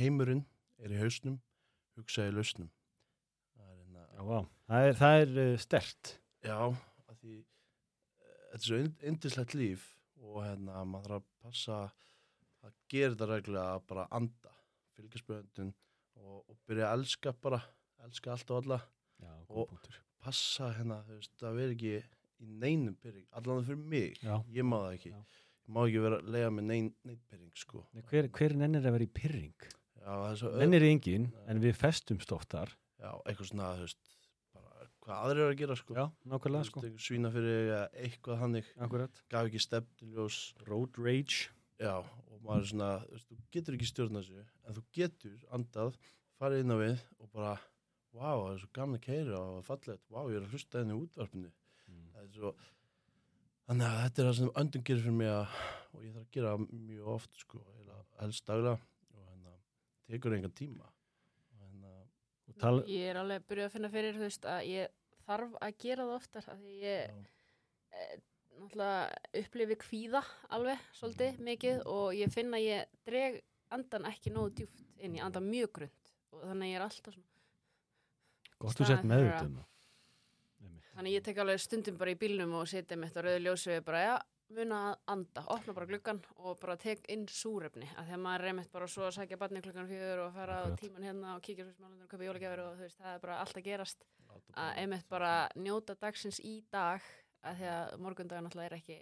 heimurinn er í hausnum, hugsa í lausnum. Það er hérna, Já, vá. Það er, það er uh, stert. já, því eh, þetta er svo yndislegt líf og hérna, maður þarf að passa að gera þetta reglulega að bara anda, fylgja spöndun og, og byrja að elska bara, elska allt og alla, Já, Og- punktur. passa hérna, þú veist, að vera ekki í neinum pyrring, allan fyrir mig, Já. ég má það ekki, Já. ég má ekki vera að lega með neinn nein pyrring, sko. Hver, hver nennir að vera í pyrring? Svo Nennir engin, en við festumst oft þar. Já, eitthvað svona, þú veist, bara hvað aðrir eru að gera, sko. Já, nákvæmlega, sko. Svína fyrir eitthvað hannig, Akkurat. gaf ekki stefniljós, Road rage. já, og maður er svona, þú veist, þú getur ekki stjórna þessu, en þú getur andað, farið inn á við og bara, vá, það er svo gaman að keira og fallegt, vá, ég er að hlusta henni útvarpinu. Mm. Það er svo, þannig að þetta er það sem öndun gerir fyrir mig að, og ég þarf að gera mjög oft, sko, helst daglega, tekur engan tíma. Og hérna, Og tala, Ég er alveg byrjuð að finna fyrir veist að ég þarf að gera það oftar af því ég náttúrulega upplifi kvíða alveg svolítið mikið og ég finn að ég dreg andan ekki nógu djúft inn, ég anda mjög grund og þannig ég er alltaf svona gott meðut að- um það. þannig ég tek alveg stundum bara í bílnum og setja mitt á rauðu ljósu og bara, já, muna að anda. Opna bara gluggan og bara tek inn súrefni. Að því að maður einmitt bara svo að sækja barni klukkan fjögur og fara á tíman hérna og kíkja smálandur og köpa jólagjafir og þú veist, það er bara allt að gerast. Að einmitt bara njóta dagsins í dag að því að morgundagur náttúrulega er ekki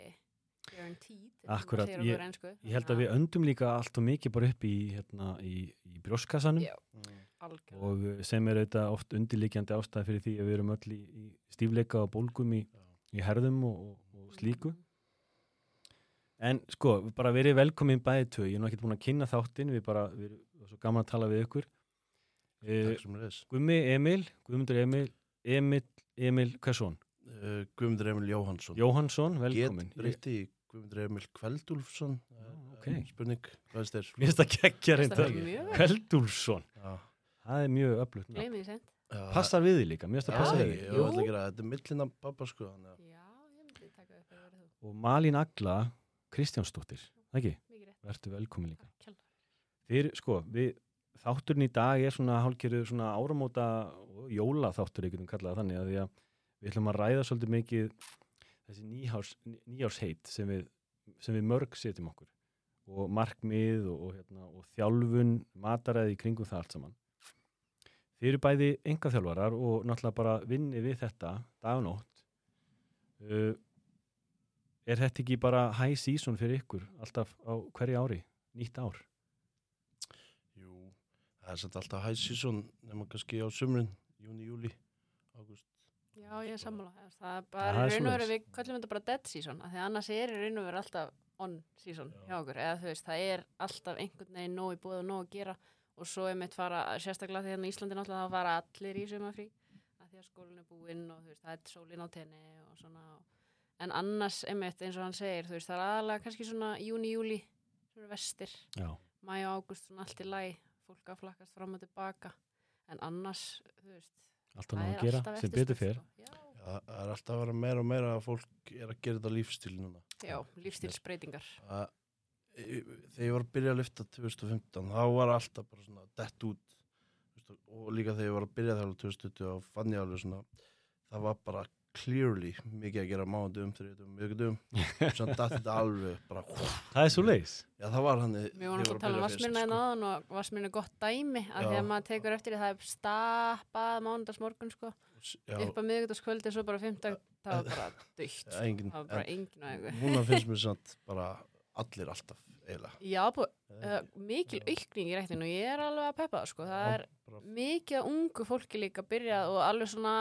guaranteed Akkurat, ég- ensku. Ég held að við öndum líka allt og mikið bara upp í, hérna, í, í brjóskassanum Já, Mm. og uh, sem er auðvitað oft undirliggjandi ástæði fyrir því að við erum öll í, í stífleika og bólgum í, herðum og, og, slíku. En sko, bara verið velkomin bæði tvö, ég er nú ekkert búin að kynna þáttinn, við bara, við erum svo gaman að tala við ykkur. Uh, Takk sem er þess. Gummi Emil, Guðmundur Emil, Emil, Emil, hversson? Uh, Guðmundur Emil Jóhansson. Jóhansson, velkomin. Get breytti í Guðmundur Emil Kveldúlfsson. Já, ok. Uh, spurning, hvað er þér? Mér finnst það geggja reynda. Já. það er mjög öflugt. því sent Já, Passar við því líka, mér finnst það Já, passa við Ég því. ég ætla að gera. Þetta er millin af babba sko. Já, ég Og Malín Agla Kristjánsdóttir, ekki? Vertu velkomin líka. Kjalla. Þeir, sko, við, þátturinn í dag er svona hálfgerðu svona áramóta og jóla þáttur, einhvern veginn kallaða þannig að því að við ætlum að ræða svolítið mikið þessi nýjárs, nýjársheit sem við, sem við mörg setjum okkur og markmið og, og, hérna, og þjálfun, mataræði kringum það allt saman. Þeir eru bæði enga þjálfarar og náttúrulega bara vinni við þetta dag og nótt. Uh, er þetta ekki bara high season fyrir ykkur alltaf á hverju ári, nýtt ár? Jú, það er satt alltaf high season nema kannski á sumrin, júni, júli, ágúst. Já, ég er sammála Það er bara er raun og veru, við kallum þetta bara dead season af því annars er í raun og veru alltaf on season Já. hjá okkur, eða þú veist, það er alltaf einhvern veginn nóg í búið og nóg að gera og svo er mitt fara, sérstaklega því hérna í Íslandi náttúrulega þá fara allir í sumafrí af því að skólinn er búinn og þú veist, það er sólinn á tenni og svona en annars, einmitt, eins og hann segir þú veist, það er aðalega kannski svona júni, júli svona vestir, Já. mæ og águst svona allt í læ, fólk að flakkast fram og tilbaka en annars, þú veist alltaf það er að gera alltaf sem eftirspurn, betur fer sko. Það er alltaf að vera meira og meira að fólk er að gera þetta lífstíl núna. Já, lífstilsbreytingar. Að, þegar ég var að byrja að lyfta 2015, þá var alltaf bara svona dett út. Og líka þegar ég var að byrja þjálfa 2020 og fann ég alveg svona, það var bara clearly mikið að gera mánudum, þriðutum, miðgutum. Svona datt þetta alveg bara, það er svo leis já það var hann. Mér vorum að tala um Vassmyrna en aðan og Vassmyrna er gott dæmi að að maður tekur eftir því það er stappað mánudagsmorgun sko. Já, upp að miðgutaskvöldi svo bara fimmtag það var bara dögt það var bara engin og einhver Núna finnst mér samt bara allir alltaf, eiginlega. Já, búið, uh, mikil aukning í rættinu. Og ég er alveg að peppa sko. Það er mikið ungu fólki líka byrjað og alveg svona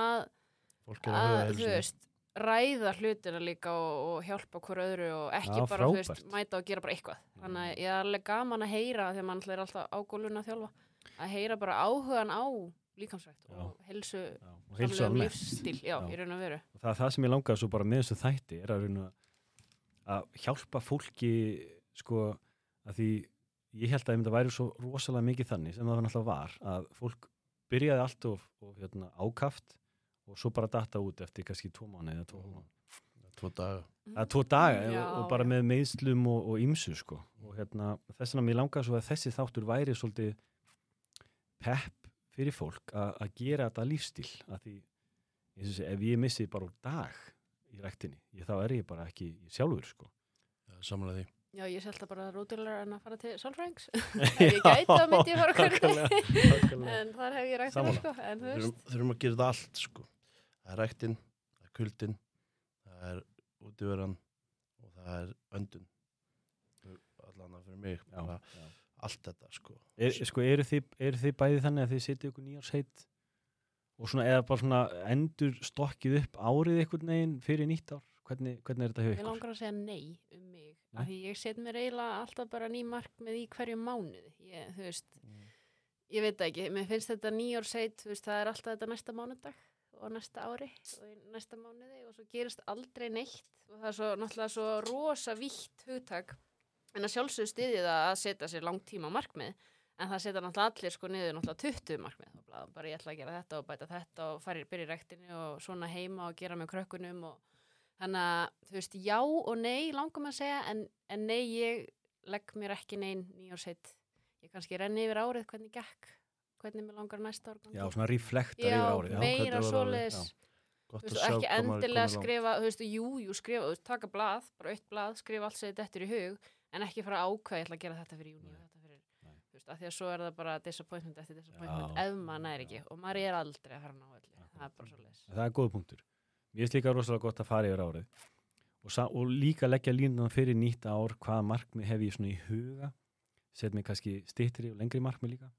að, þú veist ræða hlutina líka og, og hjálpa hver öðru og ekki Já, bara, veist, mæta og gera bara eitthvað. Þannig að ég er alveg gaman að heyra að mann er alltaf ágólun að þjálfa. Að heyra bara áhugan á líkamsrækt Já. og helsu og lífstíl, já, í raun og veru. Og það það sem ég langaði svo bara með þessu þætti er að, að hjálpa fólki sko að því ég held að þetta væri svo rosalega mikið þannig sem það var náttúrulega var að fólk byrjaði allt of, of hérna, ákaft og svo bara data út eftir kannski tvo mánu eða tvo mánu Tvo daga. Er tvo daga Já, og, og bara já. með meðslum og, og ymsu sko og hérna þess vegna mér langaði svo að þessi þáttur væri svolítið pepp fyrir fólk að að gera þetta lífstíl að því og sé, ef ég missi bara úr dag í ræktinni, ég, þá er ég bara ekki sjálfur sko. Samanlega því. Já, ég sé alltaf bara rótilega en að fara til Solfrængs. Ef ég gæti þá myndi ég fara nákvæmlega. En þar hef ég rækt það sko. Þurfum að gera þetta allt, sko. Það er ræktinn, það er kuldinn, það er útiveran og það er öndun. Allan að fyrir mig, Já, bara já. allt þetta, sko. Er, sko, eru þið, eru þið bæði þannig að þið setja ykkur nýjársheit og svona, eða bara svona endur stokkið upp árið einhvern veginn fyrir nýtt ár? Hvernig, hvernig er þetta hjá ykkur? langar að segja nei um mig. Nei? Því ég set mér eiginlega alltaf bara ný markmið í hverju mánuði. Ég, veist, ég veit ekki. Mér finnst þetta nýjórseit, það er alltaf þetta næsta mánudag og næsta ári og næsta mánuði og svo gerist aldrei neitt. Og það er svo náttúrulega svo rosa vítt hugtak en að sjálfsögðu stiði það að setja sér langtíma markmið en það setja náttúrulega allir sko niður náttúrulega 20 markmið. Og bara, ég ætla að gera þetta og bæta þetta og fara í rektinni og svona heima og gera með krökkunum og Þannig að, þú veist, já og nei langum að segja, en, en nei, ég legg mér ekki neinn nýjórseitt. Ég kannski renni yfir árið hvernig gekk, hvernig mér langar næsta ár. gangi. Já, svona reflektar yfir árið. já. meira. Gott Þú veist, ekki er endilega skrifa, þú veist, jú, jú, skrifa, þú veist, taka blað, bara eitt blað, skrifa allt sem þetta eftir í hug, en ekki fara að ákveða, ég ætla að gera þetta fyrir júni og þetta fyrir, Nei. þú veist, af því að svo er það bara disappointment eftir disappointment ef maður næri ekki og maður er aldrei að fara ná Já. það er bara svo leis. Það er góð punktur. Mér finnst líka rosalega gott að fara yfir árið og, og líka leggja línunan fyrir nýtt ár hvaða markmið hef ég svona í huga set mig kannski stittri og lengri markmið líka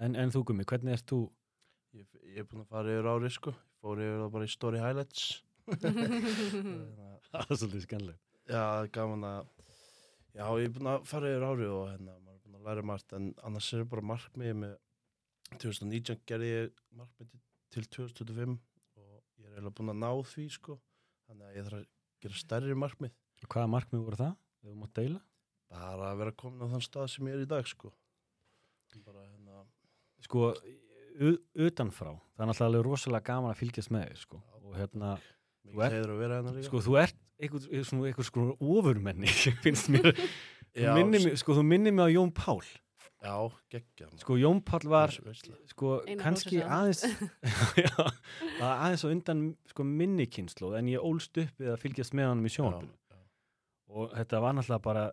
en, en þú Gummi, hvernig ert þú Ég, ég er búin að fara yfir árið, sko. Fór yfir það bara í Story Highlights. Það er svolítið skemmlega Já, það er gaman að Já, ég er búin að fara yfir árið og hérna, maður er búin að læra margt en annars er bara markmiðið með 2019 gerði ég markmið til, til 2025 og ég er eiginlega búin að ná því sko þannig að ég þarf að gera stærri markmið Hvaða markmið voru það? Ef þú mátt deila? bara að vera komin á þann stað sem ég er í dag sko bara Sko, utanfrá það er náttúrulega rosalega gaman að fylgjast með þér sko. og hérna, Þú ert- hérna sko, þú ert einhver, svona- einhver sko ofurmenni finnst mér, Já, minnir mig, sko, þú minnir mig á Jón Pál. Já, geggja sko, Jón Pál var sko, Einar kannski aðeins já, aðeins og undan sko, minni kynslu en ég ólst upp við að fylgjast með honum í sjónvarpinu. Og þetta var náttúrulega bara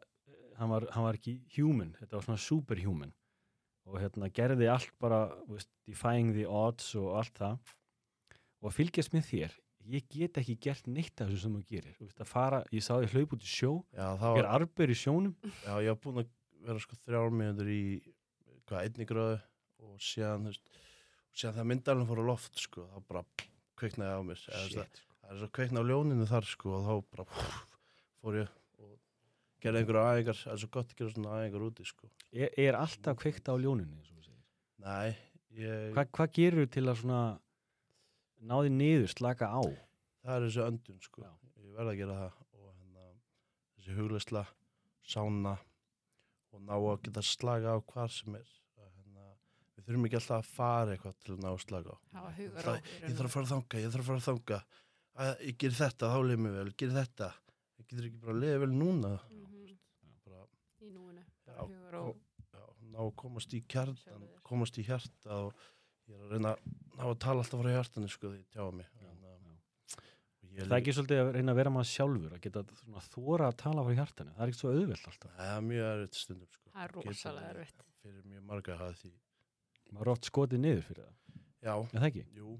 hann var, hann var ekki human, þetta var svona superhuman og hérna gerði allt bara veist, defying the odds og allt það. Og fylgjast með þér. Ég get ekki gert neitt af þessu sem þú gerir. Veist, fara, ég sá þig hlaup út í sjó Já, það gera var, arbeir í sjónum. Já, ég var búin að vera sko þrjár mínútur í hvað, einni gráðu og síðan það myndalinn fór á loft sko, þá bara kveiknaði á mér. Eða, sko. það er svo kveikna á ljóninu þar sko og þá bara fór ég gerði einhverja aðingar, það er svo gott að gera svona aðingar úti sko. er, er alltaf kveikt á ljóninni þú Nei, ég, Hva, hvað gerur til að svona náði niður, slaka á það er þessi öndun sko, Já. ég verð að gera það og hérna, þessi hugleysla, sána og ná að geta slaga á hvar sem er. Hérna, við þurfum ekki alltaf að fara eitthvað til að ná að slaga á. Hafa hugar Það- Ég þarf að fara að þanga, ég þarf að fara að þanga, að, ég ger þetta, þá leið mér vel, ég ger þetta, ég getur ekki bara að liða vel núna. Mhm. Hugar og já, ná að komast í þér. komast í hjarta og ég er að reyna að ná að tala alltaf frá hjartanu sko því ég tjáa mig. Já, En, já. Það er ekki svolítið að reyna að vera maður sjálfur að geta svona, þóra að tala frá hjartanu það er ekki svo auðvelt alltaf Það er mjög erfitt stundum sko. það er rosalega erfitt. Fyrir mjög marga að hafa því. maður er oft skotið niður fyrir það, Já, er það ekki? jú,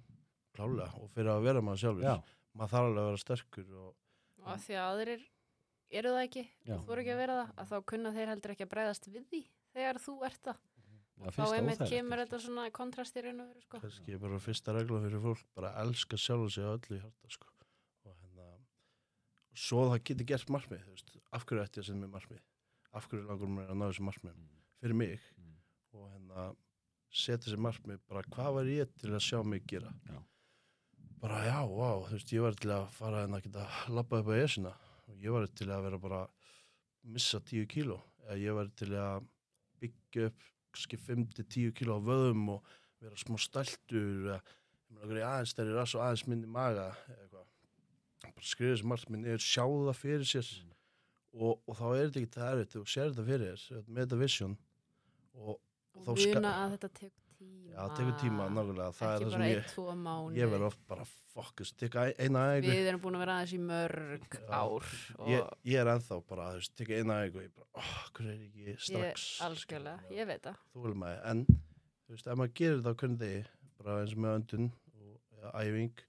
klálega og fyrir að vera maður sjálfur. Já, Maður þarf alveg að vera sterkur og Og að því að aðrir eru það ekki, Já. þú voru ekki að vera það, að þá kunna þeir heldur ekki að bregðast við því þegar þú ert það. það Þá einmitt kemur þetta svona kontrast í raun og veru, sko. kannski er bara fyrsta regla fyrir fólk bara að elska sjálf sig öllu í hjarta sko. og hérna svo það getur gert veist, af hverju ætti að senda mig markmið af hverju langur mér að ná þessu markmið Mm, fyrir mig mm. og hérna setja sér markmið bara hvað var ég til að sjá mig gera Já. bara já, vá, þú veist ég var til að fara en að geta labbað upp á esina ég var til að vera bara missa 10 kíló. Ég var til að byggja upp kannski 5-10 kíló á vöðum og vera smá stæltur aðeins stærri rass og aðeins minni maga bara skrifa þessi markmið niður, sjá það fyrir sér. Mm. og, og þá er þetta ekki það erfitt þú sér þetta fyrir þér, með þetta vision og, og ska- muna að þetta tekur tíma. Já, það tekur tíma, nákvæmlega, það er það sem ég, mánu ég verð oft bara fokkus, teka eina ægu, við erum búin að vera aðeins í mörg Já. ár og ég, ég er ennþá bara, þú veist, teka eina ægu og ég bara, oh, hver er ég ekki strax, algjörlega, ég veit það. Þú vil maður, en, þú veist, ef maður gerir það hvernig degi, bara eins með öndun og ja, æfing,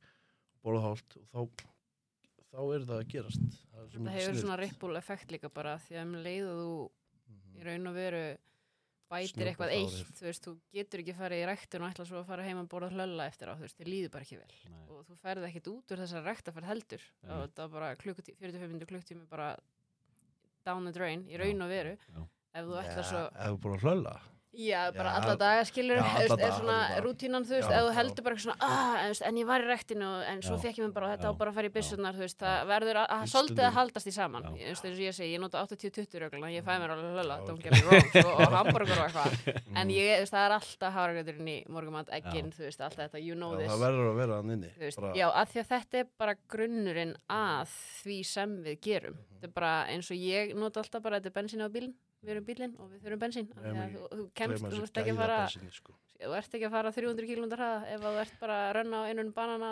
borðhált, og þá, þá er það að gerast. Það, er það hefur svona ripple effekt líka bara því að um leið og þú Mhm. í raun og veru bætir eitthvað eitt þú veist, þú getur ekki farið í ræktun og ætla svo að fara heim að borða hlölla eftir á þú veist, þið líður bara ekki vel Nei. og þú ferð ekkit út úr þessar ræktaferð heldur Nei. og það bara klukkutí, 45 minnur klukktími bara down the drain í raun og veru Já. ef þú Já, ætlar svo ef þú að hlölla, Já, bara alla daga skilur er svona rútínan, þú veist, ef þú heldur bara svona, ah, en, ég var í rektinu en svo fekk ég mig bara, þetta á bara að fara í já, byssunar, þú veist, það verður að, svolítið að haldast í saman, eins og ég segi, ég nota 80-20 regluna, ég fæ mér alveg Já, don't get me wrong, og hamburger og eitthvað, Mm. en ég, þú veist, það er alltaf háragöturinn í morgumat, egginn, þú veist, alltaf þetta, you know this, það verður að vera hann inni. já, að því að þetta er bara grunnurinn að því sem við gerum, Við erum bílinn og við þurfum bensín, þú, þú kemst, þú ert ekki að fara, gæðabensíni, sko. þú ert ekki að fara 300 km hraða ef þú ert bara að rönna á einun banana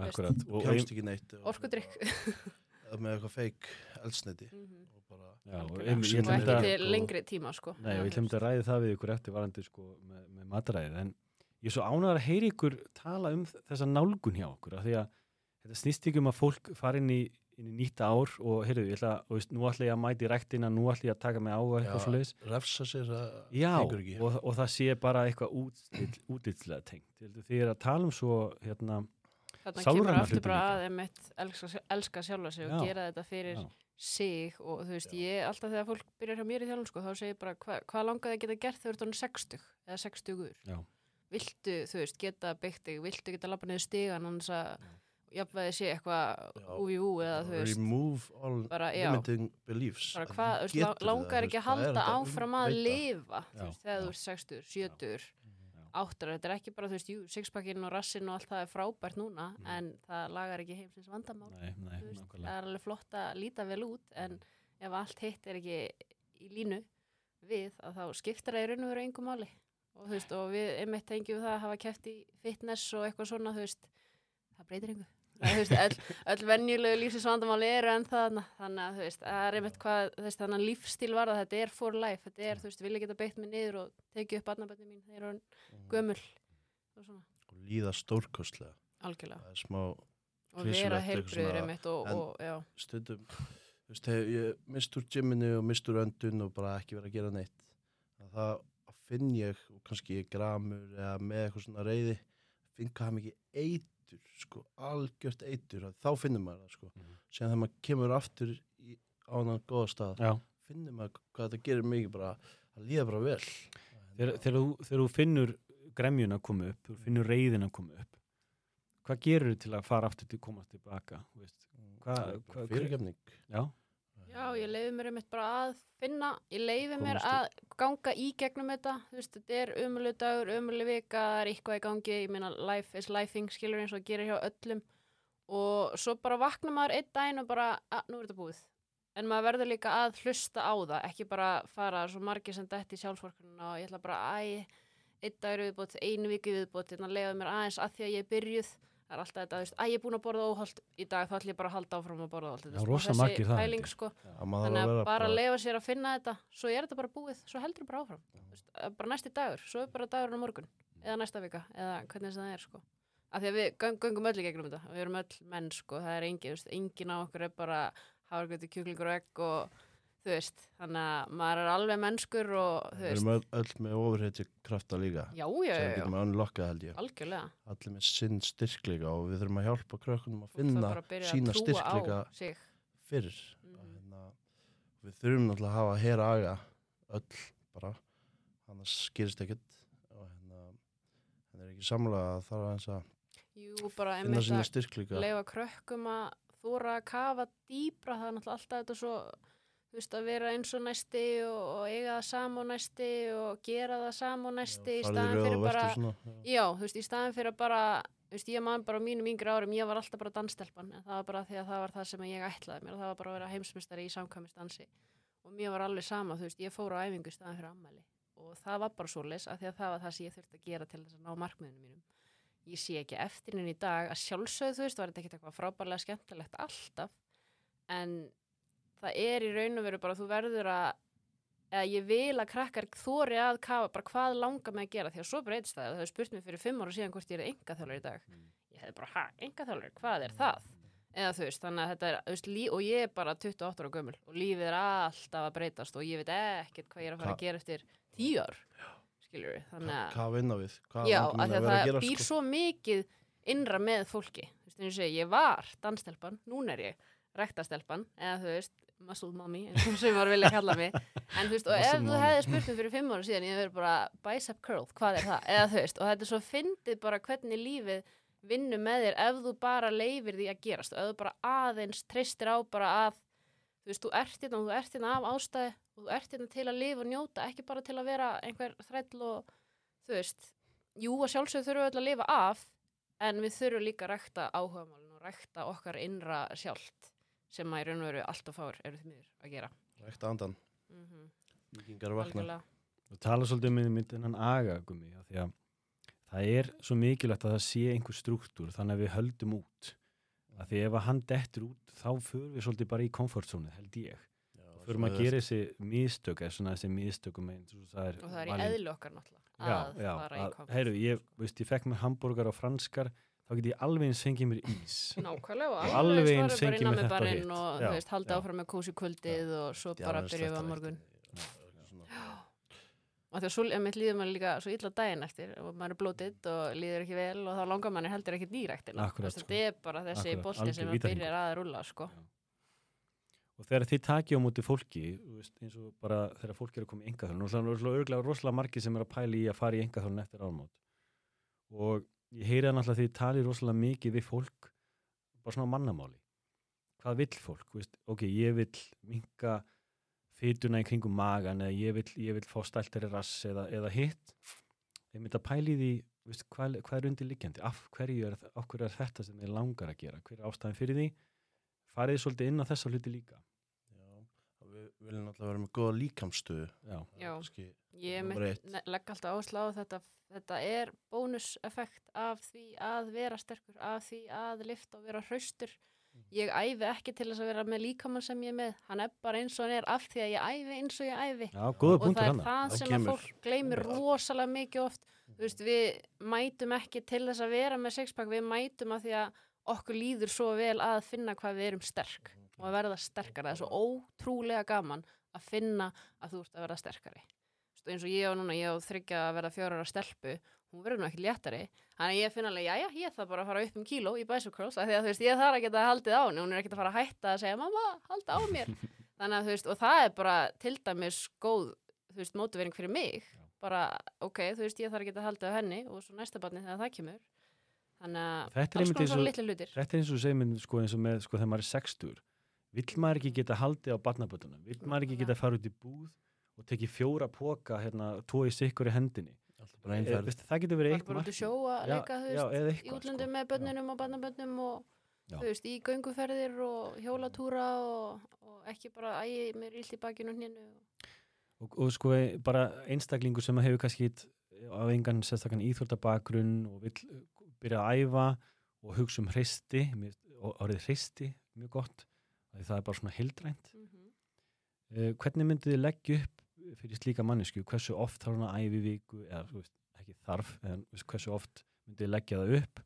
Akkurat. Og kemst ekki neitt. orkudrykk með eitthvað feik eldsneiti Mhm. og bara, Já, og og ætla ekki að- til lengri tíma sko Nei, og ég þú að ræði það við ykkur eftir varandi sko, með, með mataræðið, en ég er svo ánægðar að heyri ykkur tala um þessa nálgun hjá okkur, af því að þetta snýst ekki um að fólk fara inn í, inn í nýtt ár og heyrðu, ég ætla, og veist, nú ætla ég að mæti ræktina, nú ætla ég að taka mig á og eitthvað Já. svo leiðis. refsa sér það Já, og, og það sé bara eitthvað útill, útilllega tengt. Ég að Þið er að tala um svo, hérna, þarna Sálræna kemur aftur bara að einmitt elska, elska sjálfa sig Já. og gera þetta fyrir já, sig og þú veist, ég, alltaf þegar fólk byrjar hjá mér í þjálfum sko, þá segir ég bara hva, hvað langaði að geta gert þegar þú ert orðin 60 eða 60 gur Já. viltu, þú veist, geta byggt þig viltu geta lappa niður stigan annars að jafnveg sé eitthvað újú eða þú veist. Remove all bara, já, limiting beliefs. Bara Að hvað, þú veist, langar það, ekki að halda áfram að lifa þú veist, þegar þú ert 60, 70 já. áttur, þetta er ekki bara, þú veist, jú, sixpackinn og rassin og allt það er frábært núna Mm. en það lagar ekki heimsins vandamál Nei, nei, þú veist, það er alveg flott að líta vel út en ef allt hitt er ekki í línu við að þá skiptir það í raun og veru engum máli. Og, þú veist, og við einmitt tengjum það að hafa kæft í fitness og eitthvað svona þú veist, það breytir engu öll, venjulegu lífsins vandamáli eru en það þannig að þú veist, það er einmitt hvað veist, þannig að lífstíl var þetta er for life. Þetta er, þú veist, vil ég geta beitt mig niður og tekið upp barnabætni mín, þeir eru gömul og svona, og líða stórkostlega. Algjörlega. Smá og vera svona, einmitt og, en- og já, stundum þú veist, ég mist úr gymminu og mist úr öndun og bara ekki verið að gera neitt að það finn ég og kannski ég gramur eða með eitthvað svona reyði finn hvað mikið eitur sko, algjört eitur þá finnur maður það sko. Mhm. síðan þegar maður kemur aftur í, á hann góða stað Já, finnur maður hvað þetta gerir mikið bara að líða bara vel. Þegar, þegar, þú, þegar þú finnur gremjun að koma upp, þú finnur reyðin að koma upp, hvað gerur þú til að fara aftur til að komast tilbaka? fyrirgefning. Já, Já, ég leiði mér einmitt bara að finna, ég leiði mér að ganga í gegnum þetta, þú veist, þetta er umölu dagur, umölu vika, það er eitthvað í gangi, ég meina life is lifing, skilur eins og gerir hjá öllum. Og svo bara vakna maður einn daginn og bara, að, nú er þetta búið. En maður verður líka að hlusta á það, ekki bara fara svo margir sem dætt í sjálfsvorkununa og ég ætla bara, æ, einn dagur í viðbót, einu viku í viðbót, hérna leiði mér aðeins að því að ég er byrjuð, það er alltaf þetta, þú veist, æ, ég er búin að borða óholt í dag, þá ætla ég bara að halda áfram að borða óholt. Já, rosa margir það, pæling, sko. að maður Þannig að vera bara að leifa sér að finna þetta svo er þetta bara búið, svo heldur bara áfram veist, eh, bara næsti dagur, svo er bara dagurinn á morgun eða næsta vika, eða hvernig það er sko. af því að við göng, göngum öll í gegnum þetta við erum öll menn, sko, það er engin, engin á okkur er bara hárgötu, kjúklingur og egg og þú veist, þannig að maður er alveg mennskur og þú við veist, erum öll, með ofurheiti krafta líka. Já, já, sem já, við já, getum unlockað held ég. Algjörlega. Allir með sinn styrkleika og við þurfum að hjálpa krökkunum að finna bara að að sína styrkleika fyrir. Mhm. hérna, við þurfum náttúrulega að hafa hera aga öll bara. Annars gerist ekkert. Og hérna það er ekki samlega að það er eins að Jú, bara finna einmitt sína að styrkleika. leifa krökkum að þóra að kafa dýbra það er náttúrulega alltaf þetta svo þú veist að vera eins og næsti og, og eiga það sama og næsti og gera það sama og næsti í farðu staðan fyrir bara svona, já. já, þú veist, í staðan fyrir að bara þú veist, ég man bara á mínum yngri árum ég var alltaf bara dansstelpan, en það var bara því að það var það sem ég ætlaði mér, og það var bara að vera heimsmystari í samkvæmistansi og mér var alveg sama, þú veist, ég fór á æfingu í staðan fyrir ammæli og það var bara svoleis af því að það var það sem ég þurfti að gera til þess að ná markmiðinu mínum. Ég sé ekki eftir henni í dag. Að sjálfsögðu þú veist, var þetta ekkert eitthvað frábærlega skemmtilegt alltaf. En það er í raun og veru bara þú verður að eða ég vil að krakkar þóri að kafa bara hvað langar mig að gera því að svo breytist það og það hefur spurt mér fyrir fimm ára síðan hvort ég er enga í dag Mm. ég hefði bara, ha, enga hvað er það? eða þú veist, þannig að þetta er veist, og ég er bara 28 ára gömul og lífið er alltaf að breytast og ég veit ekkert hvað ég er að fara Hva- að gera eftir tíu ár skilur við, þannig að Hvað vinna við? Hvað langar því að vera það gera, býr sko? svo mikið innra með fólki veist, ég var dansstelpan, núna er ég rektastelpan, eða þú veist muscle mommy, eins og sem var vilja kalla mig. En þú veist, og ef þú hefði spurt mig fyrir fimm ára síðan, ég verið bara bicep curl, hvað er það, eða þú veist og þetta er svo fyndið bara hvernig lífið vinnur með þér ef þú bara leifir því að gerast og ef þú bara aðeins treystir á bara að þú veist, þú ert hérna og þú ert hérna af ástæði og þú ert hérna til að lifa og njóta ekki bara til að vera einhver þræll og þú veist, jú að sjálfsögðu þurfum við að lifa af en við þurfum líka að rækta áhugamálin og rækta okkar innra sjálft sem að í raun og veru alltaf fár eru því miður að gera. Rækta andan, mm -hmm. vikingar vakna. Þú tala svolítið með myndinan agagumi því að það er svo mikilvægt að það sé einhver struktúr þannig að við höldum út. Af því ef að hann dettur út þá förum við svolítið bara í komfortzónu held ég. Já, og förum að gera þessi mistök eða svona þessi mistökum eins og það er og það er í valin- eðlu okkar náttúrulega já, að já, fara í að, komfort heyru, ég, fekk mér hambúrgar á franskar þá get ég alveg eins fengið mér ís nákvæmlega og alveg eins með með þetta hitt. og Já, veist, halda já. áfram með kósi kvöldið og svo er bara sleppt á morgun og því að svo líður maður líka svo illa daginn eftir og maður er blótitt og líður ekki vel og þá langar manni heldur ekki nýræktina Akkurat, þetta sko. er bara þessi bolti sem að vítahringur. byrjar að rulla sko. og þegar þið takið á móti fólki veist, eins og bara þegar fólk er að koma í engaþjálun og það er örgulega rosalega margir sem er að pæla í að fara í engaþjálun eftir áramót og ég heyri það náttúrulega því þið talið rosalega mikið við fólk bara svona á mannamáli. Hvað vill fólk, veist, ok, ég vill minka fytuna í kringum magan eða ég vill, ég vill fá stæltari rass eða, eða hitt. Ég myndi að pæla í því veist, hvað, hvað er undirliggjandi, af hverju er, er þetta sem þið langar að gera, hver er ástæðan fyrir því? Farið svolítið inn á þessa hluti líka viljum alltaf vera með góða líkamstöðu Já, Já. Kannski, ég legg alltaf áslá þetta, þetta er bónuseffekt af því að vera sterkur af því að lifta og vera hraustur. Mhm. ég æfi ekki til þess að vera með líkamann sem ég er með. Hann er bara eins og hann er af því að ég æfi eins og ég æfi. Já og það er hann það sem að fólk gleymir rosalega mikið oft. Þú veist, við mætum ekki til þess að vera með sexpack, við mætum að því að okkur líður svo vel að finna hvað við erum sterk og að verða sterkari. Það er svo ótrúlega gaman að finna að þú ert að verða sterkari. Veist, eins og ég á núna, ég á þryggja að verða fjórar stelpu, hún verður nú ekki léttari. Þannig að ég finn alveg, já, ég þarf bara að fara upp um kíló í bicep curls, því að þú veist, ég þarf að geta haldið á henni, hún er ekkert að fara að hætta að segja, mamma, halda á mér. Þannig að þú veist, og það er bara til dæmis góð, þú veist, mótivering fyrir mig. Bara, ok, þú veist, ég þarf að geta haldið á henni og svo næsta barni þegar það kemur. Þannig að alls konar og- litlu hlutir. Þetta er eins og segir minn sko eins og með sko þegar maður er 60 vill maður ekki geta haldið á barnabötunum? Vill maður ekki geta fara út í búð og tekið fjóra póka hérna, í sikkur í hendinni? Alltaf bara e, einferð veist, það getur verið eitt veist, eða í eitthvað, útlöndum sko. með börnunum og barnabönnum og Já. þú veist, í gönguferðir og hjólatúra og, og ekki bara ægi mér illt í bakinu og hninu og, og sko e, bara einstaklingur sem hefur kannski eitt á engan sérstakann íþórtabakrunn og vill uh, byrja að æfa og hugsa um og orðið hreisti mjög gott það er bara svona heildrænt. Mm -hmm. Uh, hvernig myndið þið leggja upp fyrir slíka mannesku, hversu oft þarf hún að æfi í viku, eða þú veist, ekki þarf en þú veist, hversu oft myndið þið leggja það upp?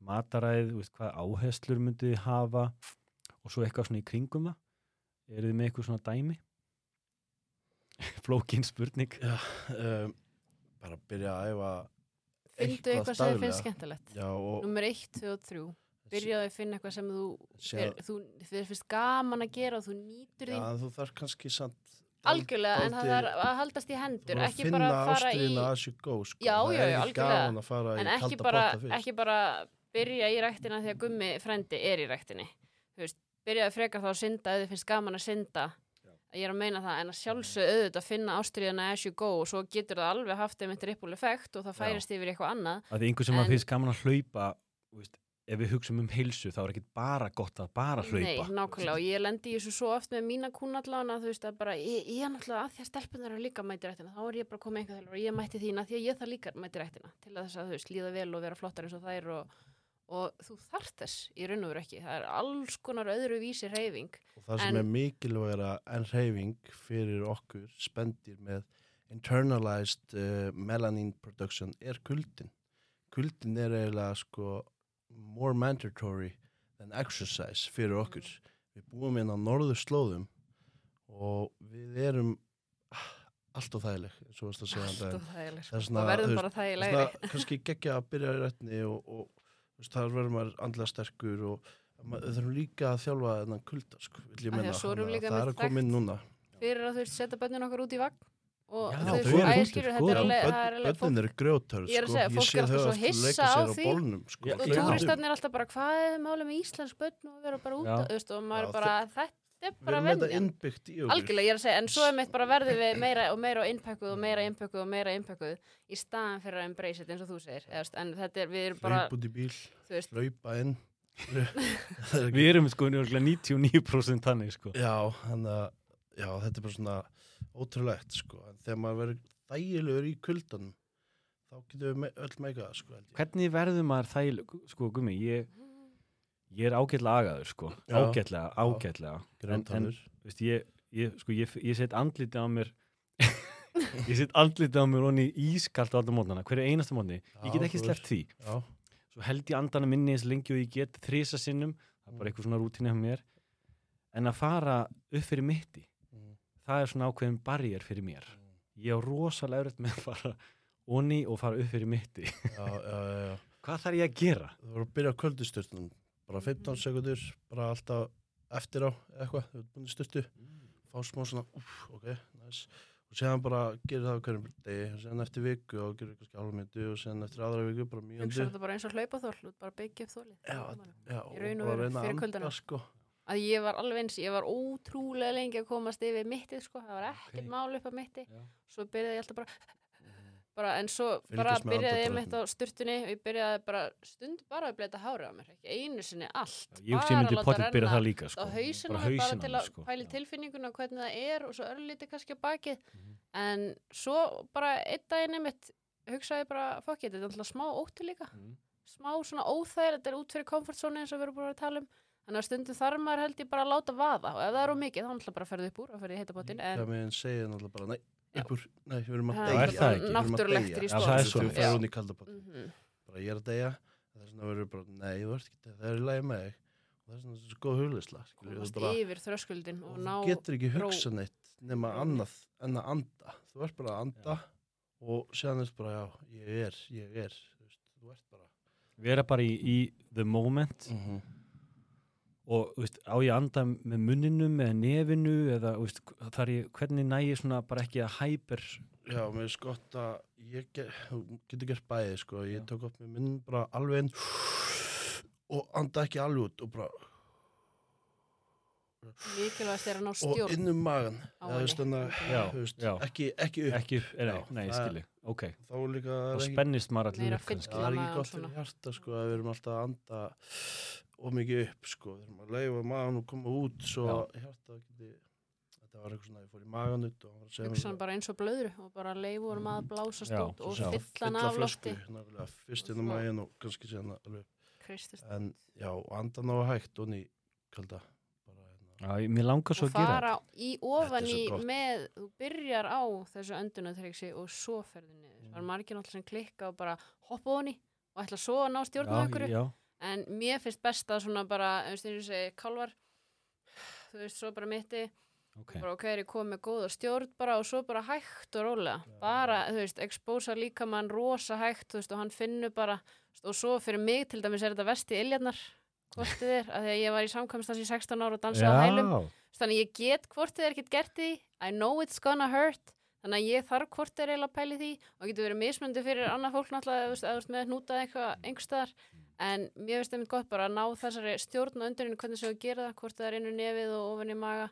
Mataræð, þú veist, hvað áherslur myndið þið hafa? Og svo eitthvað svona í kringum það? Eru þið með eitthvað svona dæmi? Flókin spurning. Já, um, bara byrja að æfa Fyndu eitthvað sem þið finnst skemmtilegt. Númer 1, 2 og 3 Byrjaðu að finna eitthvað sem þú, er, þú þið finnst gaman að gera og þú nýtur því þú þarf kannski samt Algjörlega, en það þarf að haldast í hendur að ekki bara að fara í go sko. Já, Það já, er já, algjörlega. að en ekki bara, fyrst ekki bara byrja í ræktina því að gummi frendi er í veist, byrjaði frekar þá að synda ef þið finnst gaman að synda ég er að meina það, en að sjálfsög auðvitað finna ástriðina as you go og svo getur það alveg haft einmitt ripple effekt og það Já. færist yfir eitthvað annað að því einhver sem En- að finnst gaman að hlaupa veist, ef við hugsum um heilsu þá er ekki bara gott að bara hlaupa. Nei, nákvæmlega og ég lendi í þessu svo oft með mína kúna allan að þú veist að bara ég, ég er náttúrulega að því að stelpunar eru líka mæti rættina þá er ég bara að koma einhver þelur og ég mætti þína því að ég þarf líka mæti rættina til að þess að þú veist líða vel og vera flottar eins og þær og, og þú þarft þess í raun og veru ekki það er alls konar öðru vísi reyfing og það sem En- er mikilvægara en hreyfing fyrir okkur spendir með internalized uh, melanin production er kuldin kuldin er eiginlega sko more mandatory than exercise fyrir okkur. Við búum inn á norður slóðum og við erum allt og þægileg um allt og þægileg Það sko. svona, og þú bara Það þægilegri. er svona kannski geggja að byrja í rætni og, og þar verður maður andlega sterkur og ma- við þurfum líka að þjálfa þennan kulda sko, vill ég líka það er að koma inn núna. fyrir að þú setja bönnin okkar út í vagn og Já, þau eru æ, punktur, skilur, sko. þetta er alveg, börnin eru grjótör Ég er að sko. segja, fólk sé er alltaf svo hissa á því. bólnum sko. Já, og já. túristarnir er alltaf bara hvað er máli með Íslands börn og vera bara út þú veist, og maður Já, er bara, þetta er við bara erum með þetta venjan innbyggt í okkur algjörlega, ég er að segja, en svo er mitt bara verðum við meira og meira innpökkuð og meira innpökkuð og meira innpökkuð í staðan fyrir að embrace it eins og þú segir en þetta er, við erum bara, hlaup út í bíl, hlaupa inn við erum sko örugglega 99% þannig sko já, þannig að já, þetta er bara svona ótrúlegt sko. en þegar maður verður þægilegur í kuldanum þá getum við me öll meika það sko, hvernig verður maður þægileg sko gummi, ég, ég er ágætlega agaður sko, Já. ágætlega, ágætlega. En, en Grjóntannur. veist, ég, ég, sko, ég, set andliti á mér ég set andliti á mér onni ískalt á alltaf mótnana, hverju einasta mótni. Ég get Já, ekki sleppt því. Já, svo held ég andana minni eins lengi og ég get þrísa sinnum, það er bara eitthvað svona rútíni hjá mér. En að fara upp fyrir mitti Mm. Það er svona ákveðin barrier fyrir mér. Ég á rosalega öðrugt með að fara onni og fara upp fyrir mitti. Já, já, já, já. hvað þarf ég að gera? þú voru að byrja á kvöldustyrtunum bara 15 sekundur, bara alltaf eftir á eitthvað, þú ert búin í styrtu fá smá svona, úf, ok, næs og séðan bara gerir það degi og séðan eftir viku og gerir kannski halva myndu og séðan eftir aðra viku bara hugsa mjöndi þetta bara eins og hlaupaþól, þú ert bara byggja upp þólið Já, já, og bara reyna að kuldana. sko. Að ég var alveg eins, ég var ótrúlega lengi að komast yfir mittið sko, það var ekkert Ok. mál upp á mitti Já. svo byrjaði ég alltaf bara bara en svo Fylgjast bara byrjaði ég mitt á sturtunni og ég byrjaði bara stund bara að bleita hárið á mér ekki einu sinni allt hugsi ég myndi láta renna líka sko. á hausinn á bara bara til að sko. pæli Já. tilfinninguna hvernig það er og svo örlítið kannski á bakið Mhm. en svo bara einn daginn einmitt hugsaði bara fokk ég, þetta er alltaf smá óttu líka Mhm. smá svona óþægir, þetta er út fyrir komfortzónu eins og við erum búin að tala um þannig að stundum þarf maður held ég bara að láta vaða. Og ef það er ómikið þá náttúrulega bara ferðu upp úr og ferðu í heitabotin það en með henn segja náttúrulega bara, nei, upp úr nei, við erum að Það deyja er það. Við erum að náttúrulegt í Já, það er Þú svoleiðis. fer hún í kaldabot Mhm. bara ég er að deyja. Þess vegna verður bara, nei, þú ert ekki að það er í lagi með þig. Vegna er þetta svo góð hugleysla skilur, komast yfir þröskuldin og ná þú getur ekki ró. hugsa neitt nema Rónni. annað en að anda. Þú ert bara að anda og séðan er bara, já, ég er, ég er. Þú, ert bara vera bara í, í the moment. Mm og veist, á ég að anda með munninum eða nefinu eða veist, ég, hvernig næ ég svona bara ekki að hæper Já, mér er skott að ég get, getur gert bæði, sko. Ég tók upp með minn bara alveg inn og anda ekki alveg út og bara mikilvægast er að ná og stjórn inn um magan. á. Ekki, ekki upp. ekki, Já, nei, ég það- skilji ok, Þá er líka, og spennist maður allir það er magan ekki gott fyrir hjarta, sko, við erum alltaf að anda of mikið upp, sko. Við erum að leifa magan og koma út svo Já. hjarta geti, þetta var eitthvað svona, ég fór í magan út og hann var að segja mér hugsa hann bara eins og blöðru og bara leifu honum að blásast Já, út og já. fylla hann af lofti nákvæmlega, fyrst Og inn á magin og kannski Kristist. en já, og anda ná hægt og ný kalda bara hérna Já, ég- mér langar svo og að gera fara í ofan Þetta í með, þú byrjar á þessu öndunatrygsi og svo ferði niður. Það er margir náttúrulega sem klikka og bara hoppa ofan í og ætla svo að ná stjórn á já, einhverju. já, en mér finnst best að svona bara, þú veist, eins og segi, kálvar þú veist, svo bara mitti. Ok. Bara ok, er ég komið með góða stjórn bara og svo bara hægt og rólega. Bara, þú veist, expósa líka mann rosa hægt, þú veist, og hann finnur bara þú og svo fyrir mig til dæmis er þetta vesti iljarnar, hvort þið er að því að ég var í samkvæmstans í 16 ára og dansaði á hælum. Þannig að ég get hvort þið er ekkert gert því. I know it's gonna hurt. Þannig að ég þarf hvort er eiginlega að pæli því. Og getur verið mismundi fyrir annað fólk náttúrulega að þú veist með hnútað eitthvað einhverstaðar en mér finnst það gott bara að ná þessari stjórn og undurinn hvernig þú gera það hvort það er inn um nefið og ofan í maga.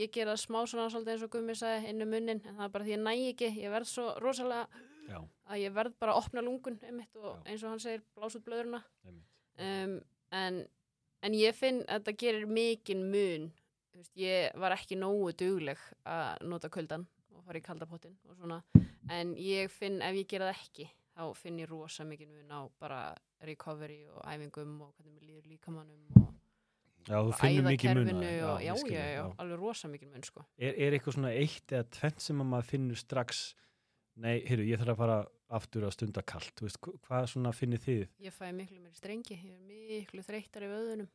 Ég gera það smá svona svolítið eins og gummi sagði inn um munnin en það er bara því ég næ ekki. Ég verð svo rosalega já, að ég verð bara að opna lungun einmitt og Já. eins og hann segir blás út blöðurna einmitt. um, en, en ég finn að þetta gerir mikinn mun veist, ég var ekki nógu dugleg að nota kuldan og fara í kaldapottin og svona. En ég finn ef ég gera það ekki þá finn ég rosa mikinn mun á bara recovery og æfingum og hvernig mér líður líkamannum og Já, þú finnur mikið mun já, já, þig, já, alveg rosa mikinn mun sko. Er, er eitthvað svona eitt eða tvent sem að maður finnur strax Nei, heyrðu, ég þarf að fara aftur að stunda kalt Þú veist, hva- hvað svona finnir þið? ég fæ miklu meiri strengi, ég er miklu þreyttar í vöðunum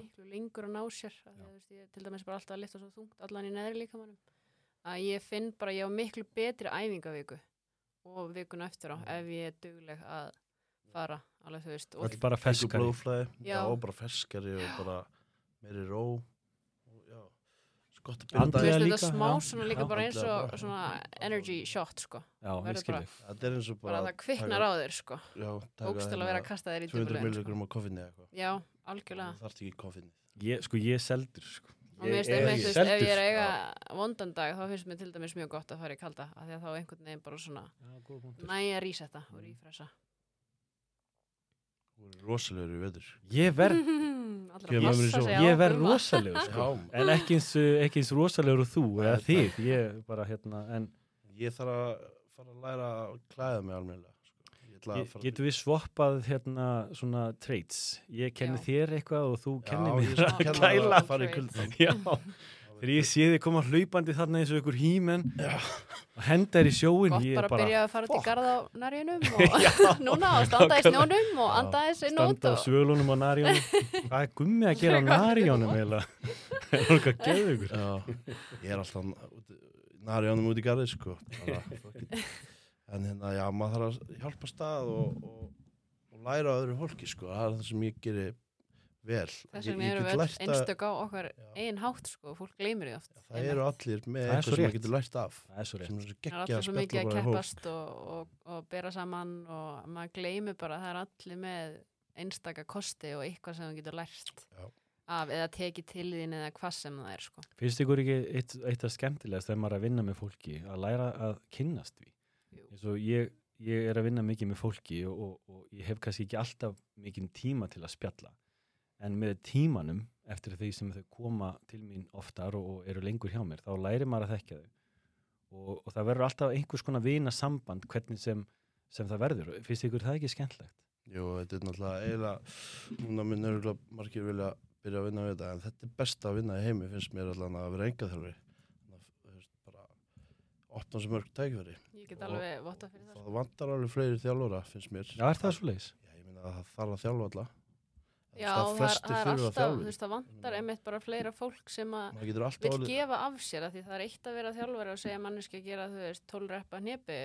miklu lengur að ná sér að, þú veist, ég til dæmis bara alltaf að lifta svo þungt allan í neðri líkamannum að ég finn bara ég á miklu betri æfingaviku og vikuna eftir á ef ég er dugleg að fara alveg þú veist og bara blóðflæði, Já. já, bara ferskari og bara meiri ró og já, svo gott að þú Andlega byrja þetta líka, smá svona líka Já, bara eins og svona energy shot sko. Já, ég verður skil bara- þig. Þetta er eins og bara bara það kviknar á þér sko. Já, bókstala að vera að kasta þér í 200 djúpulegin sko. milligram á koffinni eða eitthvað. Já, algjörlega. Það þarf ekki koffinni. Sko, ég er seldur sko. og mér finnst Ég er einmitt, þú veist, ef ég er seldur. eiga vondan dag þá finnst mér til dæmis mjög gott að fara í kalda af því að þá einhvern veginn bara svona næja rísetta og rífresa þú rosalegur í veður Ég verð Ég verð gumma. rosalegur sko. já, En ekki eins, ekki eins rosalegur og þú eða þið Ég bara hérna En ég þarf að fara að læra að klæða mig almennilega sko. ég ætla að Ge- fara Getum við swappað hérna svona traits? Ég kenni Já. þér eitthvað og þú kennir já, mér ég skal að kenna það kæla. að fara í Já, þegar ég sé þið koma hlaupandi þarna eins og ykkur hímen og henda þér í sjóin, gott bara er að bara byrja að fara til fuck. garða á nærjunum og Já, núna og standa í snjónum og anda þessi nót standa á og svölunum á narjónum. Hvað er gummi að gera á narjónum eiginlega? Það er eitthvað geðu ykkur. Já, ég er alltaf ánum út í garði sko bara, en hérna, já, maður þarf að hjálpa stað og, og, og læra öðru fólki sko, það er það sem ég gerir vel þess vegna erum við einstök á okkar Já. eigin hátt sko, fólk gleymir því oft það eru allir með eitthvað sem maður getur lært af Það er svo rétt. það er alltaf svo mikið að keppast og, og, og bera saman og maður gleymir bara að það er allir með einstaka kosti og eitthvað sem þú getur lært Já. af eða tekið til þín eða hvað sem það er sko. Finnst ykkur ekki eitt, eitt af skemmtilegast þegar maður er að vinna með fólki að læra að kynnast því? Ég, ég er að vinna mikið með fólki og, og, og ég hef kannski ekki alltaf mikið tíma til að spjalla. En með tímanum, eftir því sem þau koma til mín oftar og, og eru lengur hjá mér, þá læri maður að þekka þau. Og, og það verður alltaf einhvers konar vina samband hvernig sem, sem það verður. Finnst ykkur það ekki skemmtlegt? Jú, þetta er náttúrulega eiginlega núna minn eru margir vilja byrja að vinna við þetta en þetta er best að vinna í heimi finnst mér allan að vera enga veist, bara opna sem mörg tækveri ég get alveg votta fyrir það það vantar alveg fleiri þjálfara finnst mér Já, er það svo leiðis? Já, ég meina að það þarf að þjálfa alla Já, það er, flestir það er alltaf, þú veist, það vantar Mm. einmitt bara fleira fólk sem að vil alveg gefa af sér að því það er eitt að vera þjálfari og segja manneski að gera, þú veist, 12 reppa hnepi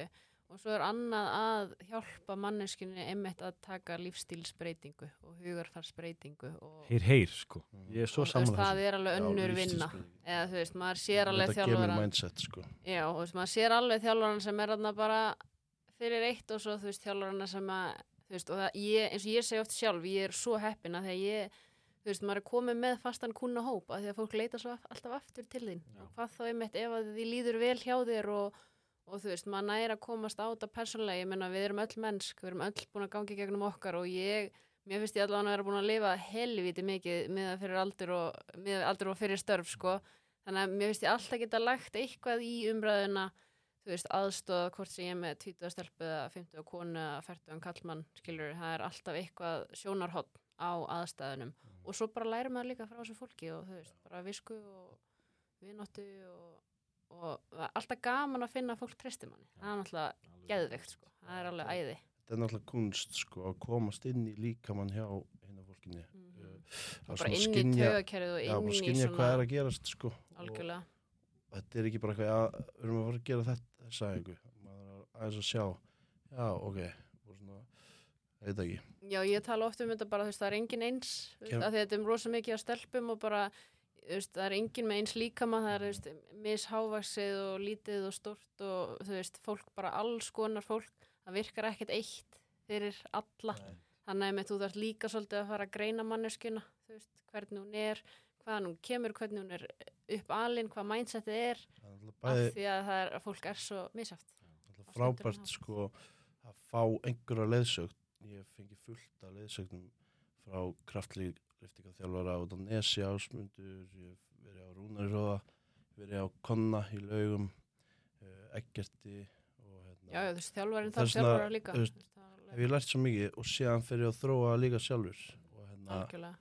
og svo er annað að hjálpa manneskinni einmitt að taka lífstílsbreytingu og hugarfarsbreytingu og, Heyr, heyr, sko. Ég er svo saman það er alveg Já, önnur vinna. lífsstílsbreyting. eða þú veist, maður sér alveg mindset sko. Já, þú veist, maður sér alveg þjálfaran sem er þarna bara fyrir eitt og svo, þú veist, þjálfarana sem að þú veist, og ég, eins og ég segi oft sjálf ég er svo heppin að þegar ég þú veist, maður er komið með fastan kuna hóp að því að fólk leita svo af, alltaf aftur til þín. Já. og hvað þá einmitt ef að því líður vel hjá þér og, og þú veist, maður næra að komast á þetta persónlega, ég menna við erum öll mennsk við erum öll búin að gangi gegnum okkar og ég mér finnst ég allavega að vera búin að lifa helviti mikið með það fyrir aldur og með aldur og fyrir störf, sko. Þannig að mér finnst ég alltaf geta lagt eitthvað í umræðuna þú veist, aðstóða hvort sem ég er með 20 stelpu eða 50 konu eða 40 kallmann, skilur, það er alltaf eitthvað sjónarhótt á aðstæðunum. Og svo bara lærir maður líka frá þessu fólki og þú veist, bara visku og vinóttu og, og alltaf gaman að finna fólk treysti manni, það er náttúrulega geðveikt sko, það er alveg æði. Þetta er náttúrulega kunst sko að komast inn í líkamann hjá einu fólkinni mm og að bara inn í tögakerfið og já, bara inn í svona hvað er að gerast sko og algjörlega, þetta er ekki bara eitthvað að við erum að fara að gera þetta maður er aðeins að sjá. Já, ok. Og svona, veit ekki. Já ég tala oft um þetta bara þú veist, það er engin eins, Kem- að þetta er rosa mikið á stelpum og bara þú veist, það er engin með eins líkama það er þú veist, mishávaksið og lítið og stort og þú veist, fólk bara alls konar fólk, það virkar ekkert eitt fyrir alla. Þannig að þú þarf líka svolítið að fara að greina manneskuna, þú veist, hvernig hún er hvaðan hún kemur, hvernig hún er upp alinn, hvað mindsetið er af því að, það er, að fólk er svo náttúrulega frábært sko að fá einhverja leiðsögn ég fengi fullt af leiðsögnum frá kraftlíftinga þjálfara út á Nesi ásmundur, ég verið á Rúnarisóða, verið á Konna í laugum, uh, Eggerti hérna. Já, Það er þarf þjálfara líka. veist, hef ég lært svo mikið og síðan fyrir ég að þróa líka sjálfur og hérna Algjörlega.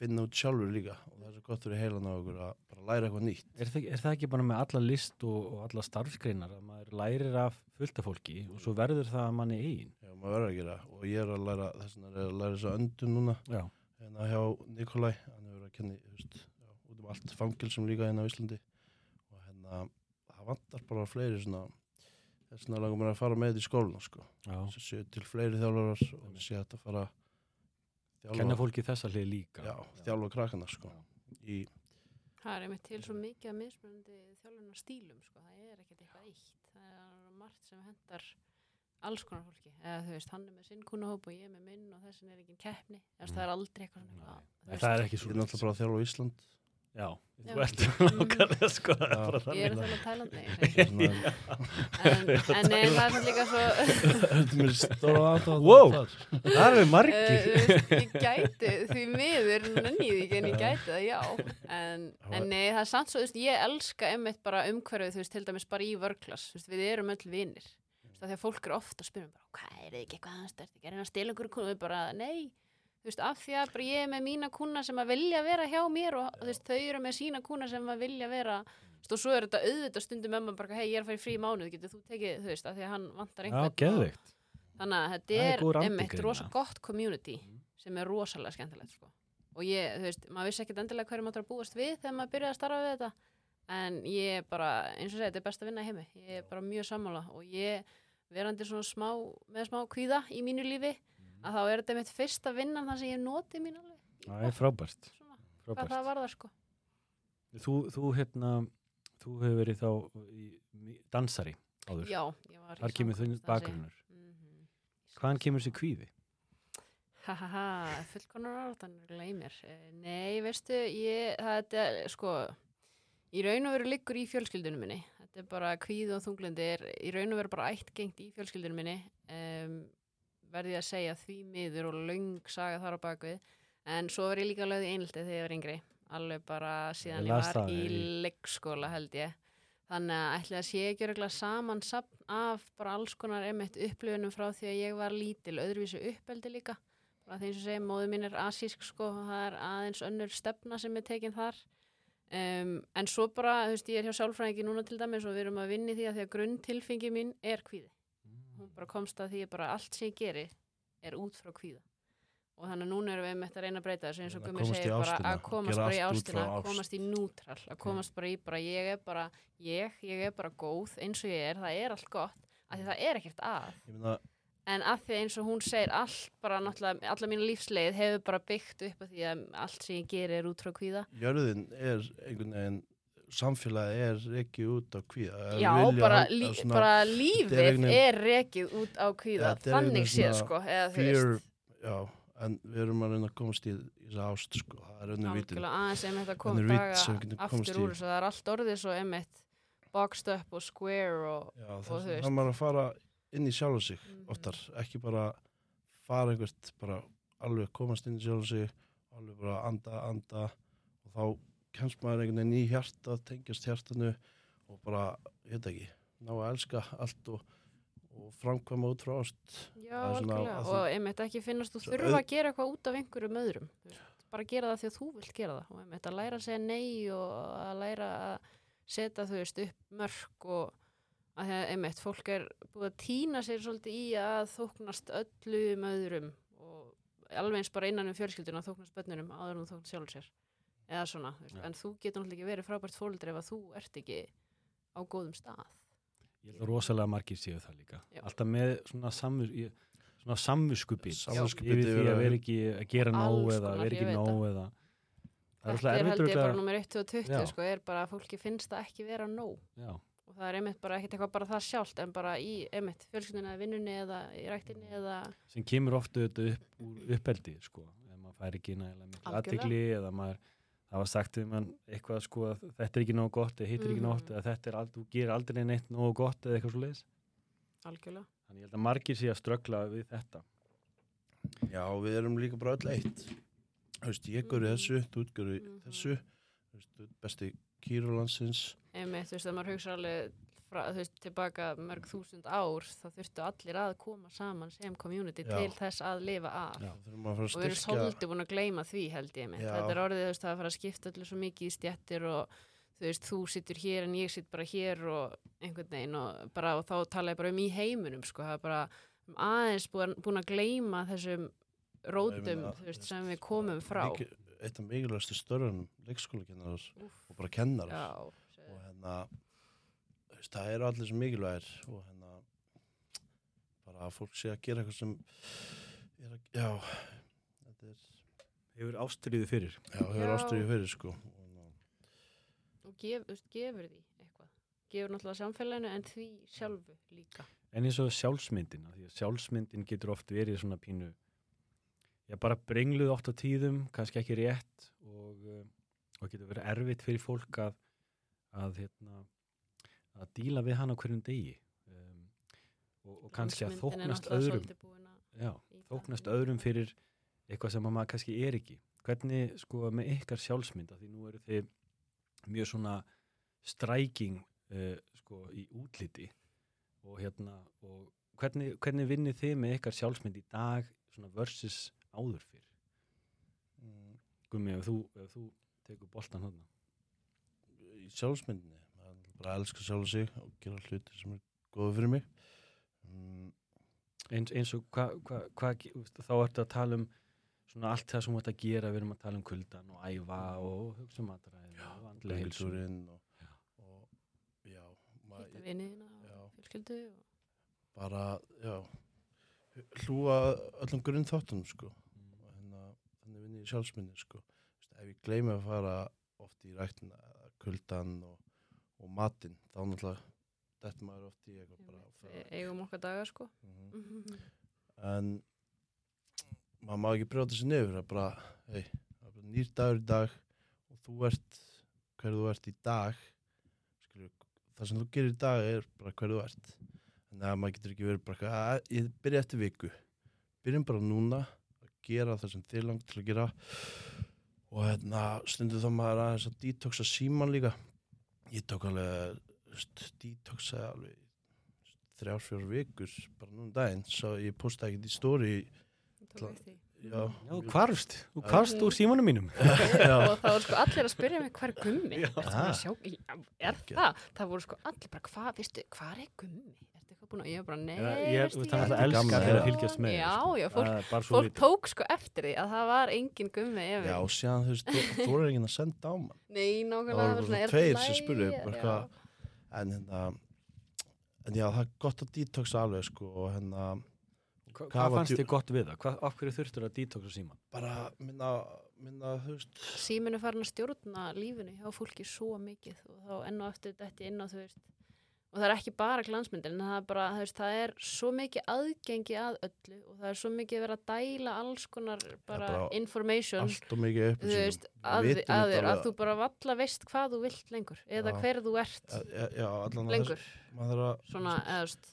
finna út sjálfur líka og það gott fyrir heilan á okkur að bara læra eitthvað nýtt. Er það, er það ekki bara með alla list og, og alla starfsgreinar að maður lærir af fullta fólki og svo verður það að manni eigin? Já, maður verður að gera og ég er að læra, þess vegna er að læra þess að öndun núna Já. hérna hjá Nikolai, hann hefur verið að kenni, veist, já, út um allt fangilsum líka hérna á Íslandi og hérna, það vantar bara fleiri svona, þess vegna langar mér að fara með þetta í skólinu, sko. Já. Til fleiri þjálfarar og sé þetta að fara Kenna fólki þessa hlið líka. já, þjálfa krakkana, sko. Í, Það er einmitt til svo mikið að mismunandi þjálfunar stílum, sko. Það er ekkert eitthvað eitt. Það er margt sem hendar alls konar fólki. Eða þú veist, hann er með sinn kunnahóp og ég er með minn og þessin er ekki keppni. Það er aldrei eitthvað svona það er ekki svo. náttúrulega bara þjálfa á Ísland. Já, Já. þú ert sko. er Já. bara Ég er þannig. að Tæland, nei. Er En, en nei, það er líka svo... Þetta er mér stóra aðtáð. Wow. Það er Uh, margir. þú veist, ég gæti því miður því ekki en ég gæti það, já en, en nei, það er samt svo, veist, ég elska einmitt bara umhverfið, þú veist, til dæmis bara í veist, við erum öll af því að fólk eru ofta að spyrja hvað er þið ekki eitthvað aðeins, er ekki að reyna að stila einhverju kúna, við bara, nei þú veist, af því að bara ég er með mína kúna sem að vilja vera hjá mér og þú veist, þau eru með sína kúna sem að vilja vera þú veist, og svo er þetta auðvitað stundum með maður bara, hei, ég er að fara í frí mánuð, getur þú tekið, þú veist, af því að hann vantar Já, einhvern geðveikt. Þannig að þetta er er, einmitt rosa gott community sem er rosalega skemmtilegt sko. og ég, þú veist, maður vissi ekkert endilega hverju maður þarf að búast við þegar maður byrjaði að starfa við þetta en ég er bara, eins og segja, þetta er best að vinna heimi ég er bara mjög sammála og ég verandi svona smá, með smá kvíða í mínu lífi, að þá er þetta mitt fyrsta vinnan þar sem ég noti mín alveg Það er frábært. svona, hvað frábært. það var það sko Þú, þú hérna, þú hefur verið þá dansari áður. Já, ég var í Þar kemur þinn samkvæmsdansi. bakgrunnur. Mhm. Hvaðan kemur þessi kvíði? Ha ha ha, fullkonar áratanur mér. Eh, Nei, veistu, ég, það er, sko, í raun og veru liggur í fjölskyldunum minni. Þetta er bara kvíð og þunglindi er í raun og veru bara ættgengt í fjölskyldunum minni. Um, verði að segja því miður og löng saga þar á bakvið. En svo var ég líka lögð í einhaldi þegar ég var yngri. Alveg bara síðan Ég ég var í leikskóla held ég. Þannig að ætli að sé ekki örgulega saman af bara alls konar emitt upplifunum frá því að ég var lítil, öðruvísu uppeldi líka bara eins og segja, móðu mín er asísk sko, og það er aðeins önnur stefna sem er tekin þar um, en svo bara, þú veist, ég er hjá sálfræðingi núna til dæmis og við erum að vinni því að því að grunntilfingi mín er kvíði hún bara komst að því að bara allt sem ég geri er út frá kvíða og þannig að núna erum við með þetta að reyna að breyta þessu eins og Að í segir bara að komast bara í ástina ást. komast í nútral, að komast bara í bara ég er bara, ég, ég er bara góð eins og ég er, það er allt gott af því það er ekkert að En að því eins og hún segir allt bara náttúrulega, alla mínu lífsleið hefur bara byggt upp að því að allt sem ég gerir er út frá kvíða. jörðin er einhvern veginn, samfélagi er ekki út á kvíða. Já, bara, lí, svona bara lífið er veginn- er rekið út á kvíða, einhvern þannig séð sko, fear, já, en við erum að reyna að komast í, í þessa ást, sko, það er í. úr þessu, það er allt orðið svo emitt boxed up og square og, Já, og þess þú að veist. maður að fara inn í sjálf sig Mhm. oftar, ekki bara fara einhvert, bara alveg komast inn í sjálf sig, alveg bara anda, anda og þá kemst maður einhvern veginn í hjarta, tengjast hjartanu og bara, ég veit ekki, ná að elska allt og, og framkvæma út frá ást. já, Það að og emitt ekki finnast þú þurfa auð- að gera eitthvað út af einhverjum öðrum, bara gera það því að þú vilt gera það. Og emitt að læra að segja nei og að læra að setja þú veist upp mörg og að því að einmitt fólk er búið að týna sér svolítið í að þóknast öllum öðrum og alveg eins bara innan um fjölskylduna að þóknast bönnunum áður en þú þóknast sjálfur sér eða svona. Já. en þú getur náttúrulega ekki verið frábært fóldri ef að þú ert ekki á góðum stað Ég held að rosalega margir séu það líka. Já. Alltaf með svona, samviskupið Samviskubit yfir því að að- vera ekki að gera nóg eða konar, vera ekki nóg eða það er Þetta alltaf er held ég bara nummer 1 og 20 Já. sko, er bara að fólki finnst það ekki vera nóg Já, og það er einmitt bara ekkert eitthvað bara það sjálft en bara í einmitt fjölskylduna eða vinnunni eða í ræktinni eða sem kemur ofta upp uppeldi sko, ef maður fær ekki nægilega miklu aðtegli eða maður það var sagt um hann eitthvað sko að þetta er ekki nógu gott eða hitt er ekki Mhm. eða þetta er aldrei, þú gerir aldrei neitt nógu gott eða eitthvað svo leiðis algjörlega þannig ég held að margir sé að ströggla við þetta Já, við erum líka bara öll eitt. Þú veist, ég görði Mhm. þessu, þú görði Mhm. þessu. Þú veist, besti kýrulansins. einmitt, þú veist, þegar maður hugsa alveg frá, þú veist, tilbaka mörg þúsund ár þá þurftu allir að koma saman sem community Já. til þess að lifa af Já. Að og við erum svolítið búin að gleyma því held ég Já. þetta er orðið þú veist, að fara að skipta öllu svo mikið í stjettir og þú veist, þú sittur hér en ég sitt bara hér og einhvern veginn og, bara, og þá tala ég bara um í heiminum sko, það er bara aðeins búin, að gleyma þessum rótum, þú veist, sem við komum frá eitt af mikilvægastu störunum leikskólakennarar Úff, og bara kennarar. Já, Og hérna, veist, það eru allir sem mikilvægir og hérna, bara að fólk sé að gera eitthvað sem er að, já, þetta er, Hefur ástriðu fyrir. já, hefur Já. ástriði fyrir, sko. Og, hérna, og gef, veist, gefur því eitthvað gefur náttúrulega samfélaginu en því sjálfu líka En eins og sjálfsmyndin, því að sjálfsmyndin getur oft verið svona pínu, já bara brengluð oft á tíðum, kannski ekki rétt og, um, og getur verið erfitt fyrir fólk að, að, hérna, að díla við hann á hverjum degi. Um, og, og kannski að þóknast öðrum, að já, þóknast öðrum fyrir eitthvað sem að maður kannski er ekki. Hvernig sko með ykkar sjálfsmynda, því nú eru þið mjög svona stræking uh, sko í útliti og hérna og hvernig, hvernig vinnið þið með ykkar sjálfsmynd í dag svona versus áður fyrr? Mm, Gummi, ef þú, ef þú tekur boltan hann í sjálfsmyndinni, bara elska sjálf sig og gera hluti sem er góða fyrir mig. Mm, eins, eins og hvað hva, hva, þá ertu að tala um svona allt það sem þú ert að gera, við erum að tala um kuldan og æfa og hugsa um og heilsu göngutúrinn og, Já. og já, hitta Já. og fjölskyldu og bara, já, hlúa öllum grunn þáttum, sko. Mm. og hérna, þannig vinn ég í sjálfsmyndin sko. Ef ég gleymi að fara oft í ræktina, eða kuldan og, og matinn, þá náttúrulega þetta maður oft í eitthvað bara að fara. eigum okkar daga sko. Mhm. en maður má ekki brjóta sér það er bara, hei, það er bara nýr dagur í dag og þú ert hver þú ert í dag skilur, það sem þú gerir í dag er bara hver þú ert. Þannig að maður getur ekki verið bara "Að, ég byrja eftir viku. Byrjum bara núna að gera það sem þið langt til að gera. Og hérna stundu þá maður aðeins að detoxa síman líka ég tók alveg detoxa alveg þrjár, fjór vikur bara núna um daginn, svo ég posta ekkert í stóri já, Já, hvarfst, þú hvarfst úr símanum mínum. Já, og það voru sko allir að spyrja mig hver er gummi? Já, er það? Það voru sko allir bara hvað, veistu, hvað er gummi eitthvað búin að, ég var bara nei ég, veistu, það er alltaf elskar þegar já. að fylgjast með Já, sko. já, fólk- Það svo fólk tók sko eftir því að það var engin gummi yfir já, og síðan þú veist, þú- er ekki að senda á mann nei, það nákvæmlega voru svona, er tveir sem spurðu en hérna en já, það er gott að detoxa alveg sko og hérna Hva, hvað fannst þið gott við það? Hvað, af hverju þurftur að detoxa síman? bara minna, minna þú veist síminn er farin að stjórna lífinu hjá fólki svo mikið og þá enn og eftir þetta inn á þú veist og það er ekki bara glansmyndir en það er bara, þú veist, það er svo mikið aðgengi að öllu og það er svo mikið verið að dæla alls konar bara, bara information. þú veist, að, að þetta þér, að þú bara valla veist hvað þú vilt lengur eða Já. hver þú ert já, já, að lengur. þess- að svona, eða þú veist,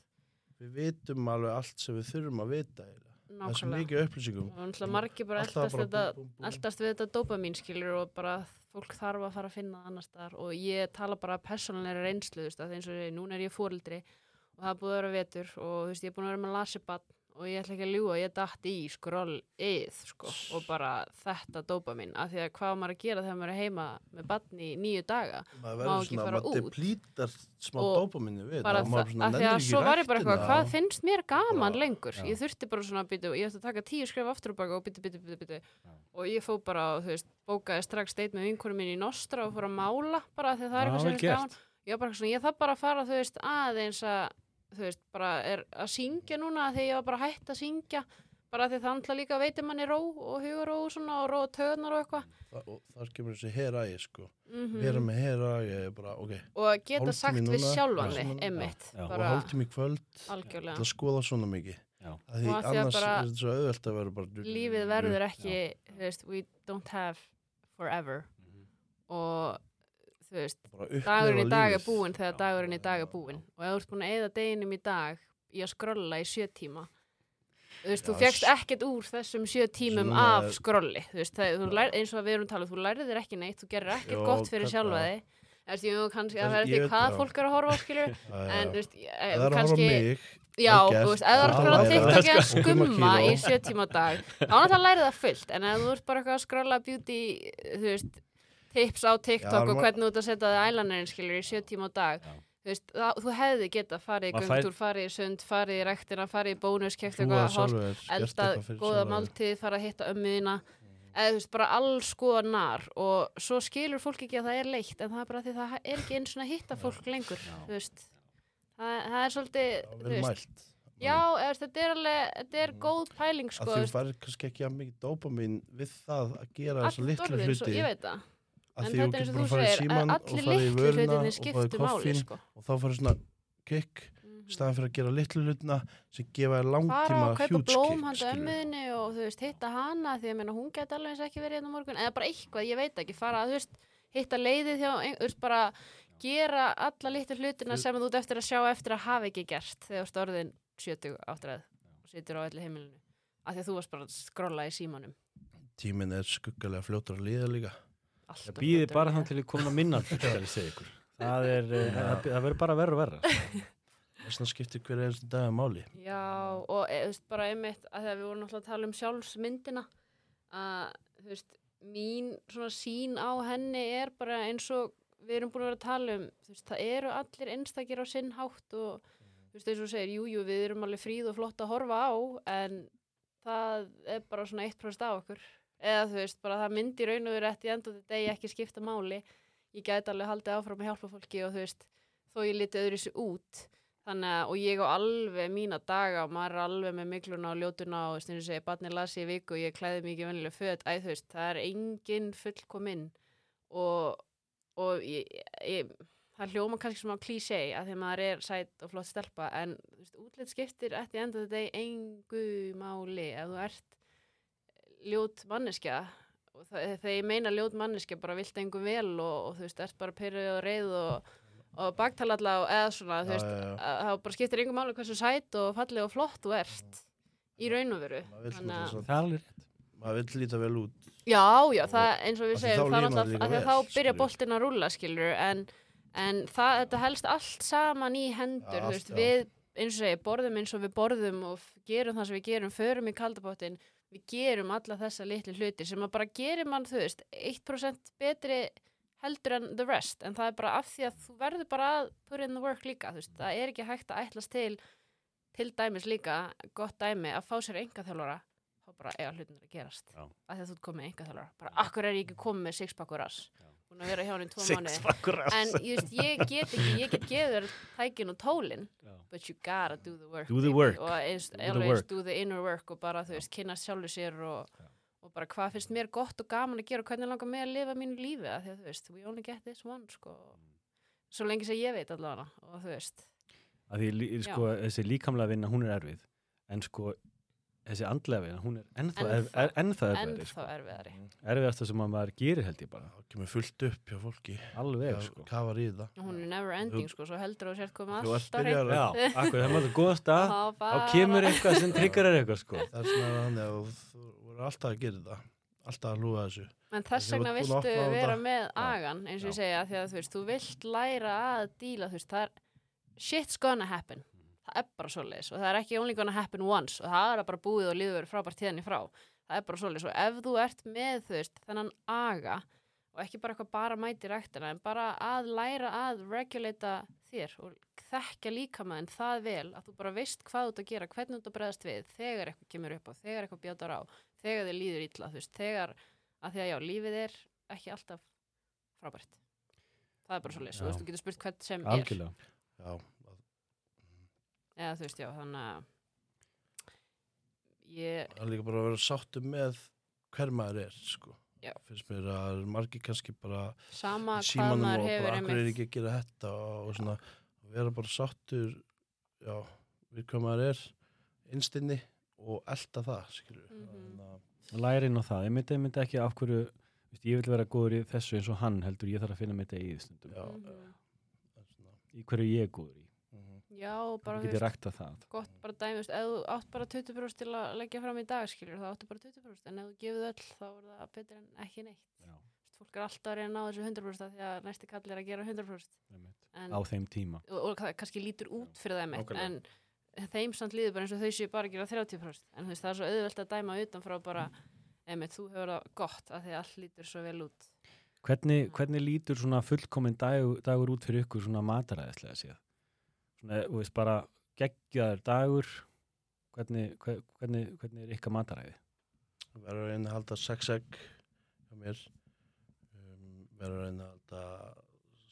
við vitum alveg allt sem við þurfum að vita það er svo mikið upplýsingum. Margir bara eldast við þetta dopamin skilur og bara fólk þarf að fara að finna annars staðar og ég tala bara persónulegri reynslu þú veist, að eins og núna er ég fóreldri og það er búið að vera vetur og þú veist, ég er búin að vera með lasibann og ég ætla ekki að ljúga, ég datt í skroll-ið sko, og bara þetta dopamin, af því að hvað maður að gera þegar maður er heima með bann í nýju daga maður ekki fara maður út. deplítar smá Og dópaminni við maður af því að svo var ég bara eitthvað, hvað finnst mér gaman lengur? Ég þurfti bara svona að byttu, ég ætti að taka tíu skref aftur og baka og byttu, byttu Já. og ég fó bara, þú veist, bókaði strax deit með vinkunum mín í Nostra og fór að mála bara því að það er eitthvað sem þú veist, bara er að syngja núna því ég var bara hætt að syngja bara því það andla líka veitir manni ró og hugaró og svona og ró og töðnar og eitthvað. Það, og þar kemur þessi herægi sko. Mm vera með herægi er bara, ok. Og geta sagt við núna, sjálfan já. þig, einmitt Já, já. og hálftími í kvöld. algjörlega. Til að skoða svona mikið. Því annars bara- er þetta svo auðvelt að vera bara lífið verður ekki, þú veist, we don't have forever. Mhm. og þú veist, dagurinn í dag er búinn þegar Já, dagurinn í já, dag er já, búinn já. og ef þú ert búin að eða deginum í dag í að skrolla í sjö tíma þú veist, þú Já, fegst s- ekkert úr þessum sjö tímum Svona af skrolli þú veist, það, þú lær, eins og við erum talað, þú lærið þér ekki neitt þú gerir ekkert Jó, gott fyrir sjálfa já. þig Það- er veit hvað fólk er að horfa á skilur Já, en já. þú veist, kannski Já, þú veist, ef þú ert bara læra. TikTok að skumma í kíló. sjö tíma dag þá náttúrulega lærið það fullt en ef þú ert bara eitthvað að skrolla beauty þú veist, tips á TikTok Já, og hvernig þú ert að setja það eyelinerin skilur í sjö tíma á dag. Þú veist, það, þú hefði geta farið í göngtúr, farið í sund, farið í rektina farið í bónus, Trúa eitthvað holt, sjálfur, gert elda eitthvað fyrir góða máltíð, fara að hitta ömmuðina eða þú veist, bara alls góða nar og svo skilur fólk ekki að það er leitt en það er bara því það er ekki eins og að hitta fólk lengur, Já. þú veist. Það, það er svolítið, Já, þú veist. mælt. Já, eða, þetta er alveg, þetta er Mhm. góð pæling að sko, þú færir kannski ekki að mikið dópamin við það að gera þessu litlu hluti. ég veit það að því þú getur bara að fara í síman og fara í vöruna og fara í koffín sko. og þá fara svona kick Mhm. staðan fyrir að gera litlu hlutina sem gefa þér fara langtíma og kaupa blóm handa ömmuðinni og þú veist, hitta hana því að meina, hún geti alveg eins ekki verið hérna morgun eða bara eitthvað, ég veit ekki, fara að veist, hitta leiðið ein- þú veist, bara gera alla litlu hlutina sem þú eftir að sjá eftir að hafa ekki gert þegar orðin 70 áttræð og situr á öllu heimilinu af því að þú varst bara að skrolla í símanum tíminn er skuggalega fljótur að líða líka Allt Það of býði bara að þann líða. til að koma minna. Það er, eh, það, það verður bara verður og verra. þess vegna skiptir hver einstu dag að máli Já, og e, þú veist, bara einmitt að þegar við vorum náttúrulega að tala um sjálfsmyndina að, þú veist, mín svona sín á henni er bara eins og við erum búin að vera að tala um þú veist, það eru allir einstakir á sinn hátt og þú veist, eins og segir, jú, jú, við erum alveg fríð og flott að horfa á en það er bara svona 1% af okkur eða þú veist, bara það myndi raun og verið eftir í endur þetta degi ekki skipta máli. Ég gæti alveg haldið áfram að hjálpa fólki og þú veist, þó ég liti öðru sér út. Þannig að, og ég á alveg mína daga og maður er alveg með mikluna og ljótuna og þú veist, ég barni las í viku og ég klæði mikið vennilega föt, æ þú veist, það er engin fullkominn og, og ég, ég, það hljóma kannski sem á klísé að því að maður er sætt og flott stelpa en útlitt skiptir eftir enda þetta í engu máli ef þú ert ljót manneskja. Og það, þegar ég meina ljót manneskja bara vilt engum vel og, og þú veist, ert bara pyrrið og reið og, og baktalalla og eða svona, þú veist, það bara skiptir engum máli hversu sætt og falleg og flott þú ert í raun og veru. Það er alveg rétt. maður vill líta vel út. Já, já, það eins og við segjum, þá það að vel, þá byrja boltinn að rúlla, skilur en, en það, þetta helst allt saman í hendur, Já, þú veist, allt, við eins og segi, borðum eins og við borðum og gerum það sem við gerum, förum í kaldabottin við gerum alla þessa litlu hluti sem að bara gerir mann, þú veist 1% betri heldur en the rest, en það er bara af því að þú verður bara að put in the work líka þú veist, það er ekki hægt að ætlast til til dæmis líka, gott dæmi að fá sér enga þjálfara þá bara eiga hlutinir að gerast. Já. að því að þú komið enga þjálfara bara akkur er ég ekki komið með sixpakkur rass? Já. Búin að vera hjá hann í tvo mánu en veist, ég get ekki, ég get gefið þér tækin og tólin Já. but you gotta do the work Do the work. og eins, Do the work. do the inner work og bara þú veist, kynast sjálfur sér og, Já. og bara hvað finnst mér gott og gaman að gera og hvernig langar mig að lifa mínu lífi að því að þú veist, we only get this one sko. svo lengi sem ég veit allavega og þú veist, Að því sko, þessi líkamlega vinna, hún er erfið. En sko, þessi andlega vinna, hún er ennþá, Ennþá. er, ennþá en erfiðari. þá Sko. erfiðari Erfiðasta sem að maður gerir held ég bara. það kemur fullt upp hjá fólki Alveg, sko. kafar í það og hún er never ending sko, svo heldur þú sért ert alltaf akkur, það maður góða stað, þá þá kemur eitthvað sem tryggar er eitthvað, sko. það er svona þannig að þú voru alltaf að gera þetta alltaf að hlúa þessu En þess vegna viltu vera með agan, eins og ég segja, því að þú veist, þú vilt læra að díla, þú veist, það er shit's gonna happen. Það er bara svoleiðis og það er ekki only gonna happen once og það er bara búið og líður frábært tíðan í frá. Það er bara svoleiðis og ef þú ert með, þú veist, þennan aga og ekki bara eitthvað bara mæti ræktina en bara að læra að regulata þér og þekkja líka maður það vel að þú bara veist hvað þú ert að gera, hvernig þú ert að bregðast við þegar eitthvað kemur upp á, þegar eitthvað bjátar á þegar þið líður illa, þú veist, þegar að því að já, lífið er ekki alltaf frábært það er bara svo leys, þú Já. veist, þú getur spurt hvern sem Algjörlega. já, er eða þú veist, já, þannig að ég, það er líka bara að vera sáttu með hver maður er sko. Já. finnst mér að margir kannski bara sama hvað símanum maður og hefur bara akkur er einmitt ekki að gera þetta og svona vera bara sáttur já, við hvað maður er innstinni og elda það skilur Mhm. Lærin á það. Ég myndi, ég myndi ekki af hverju, veist, ég vil vera góður í þessu eins og hann heldur, ég þarf að finna mitt eigið stundum. já, Mhm. svona, Í hverju ég er góður í. Já, og bara, þú veist, rækta það gott bara dæmist, ef þú átt bara 20% til að leggja fram í dag, skilur, þá áttu bara 20%, en ef þú gefur öll, þá er það betur en ekki neitt. Já, Fólk er alltaf að reyna að ná þessu 100% af því að næsti kall er að gera 100%. einmitt. En, á þeim tíma og, og það kannski lítur út fyrir meitt, nákvæmlega. en þeim samt líður bara eins og þau séu bara að gera 30%. En veist, það er svo auðvelt að dæma utanfrá bara, einmitt, þú hefur það gott af því að allt lítur svo vel út. hvernig, hvernig lítur svona fullkominn dagur, dagur út fyrir ykkur svona mataræðislega séð svona, þú veist bara geggjaður dagur. Hvernig, hver, hvernig, hvernig er ykkar mataræði? Verður að reyna að halda sex egg hjá mér. Um, verður að reyna að halda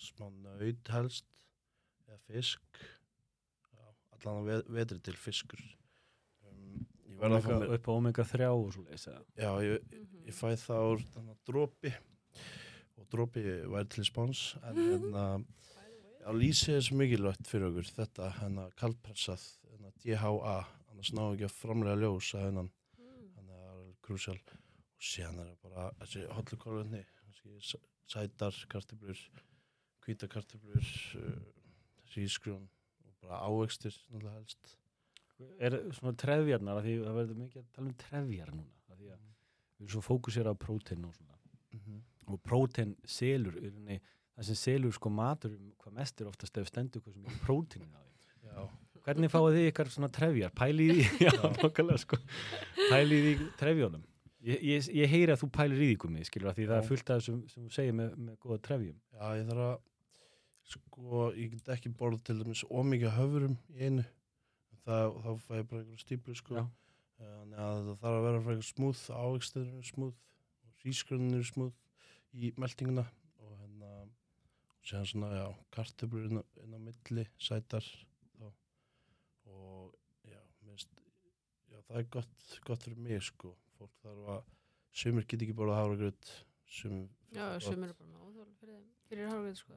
smá nöyt helst eða fisk. Já, allan að ve vetri til fiskur. Um, ég verða að fá omega, mér upp á omega 3 og svo leys já, ég, Mhm. ég fæ það úr dropi. Og dropi væri til spáns en hérna lýsi er svo mikilvægt fyrir okkur þetta hérna kaldpressað hérna DHA annars ná ekki að framlega ljós að hennan Mm. að það er krúsjál og síðan er það bara þessi hollukólunni sætar, kartöflur hvítakartöflur uh, rísgrjón og bara ávextir náttúrulega helst. Er svona trefjarnar af því það verður mikið að tala um trefjar núna af því að við erum svo fókusera á prótein og svona. Og prótein selur í rauninni, það sem selur sko matur hvað mest er oftast ef stendur hvað sem er próteinin á því. Já, hvernig fáið þið ykkar svona trefjar? Pælið í já, nokkulega sko. Pælið í trefjónum ég, ég, ég heyri að þú pælir í því gummi skilur að því það Já. er fullt af þessum sem þú segir með, með góða trefjum. Já, ég þarf að sko, ég get ekki borða til dæmis ómikið höfurum í einu. Það, þá fæ ég bara einhverju stíplu sko. Já. þannig að það þarf að vera smúð eru smúð eru smúð í meldinguna séðan svona, já, kartöflur inn, inn á milli, sætar þá. og já, minnst já, það er gott, gott fyrir mig sko fólk þarf að sumir get ekki borða hafragröð sumir Já, sem eru bara náþól fyrir, fyrir hárgröð sko.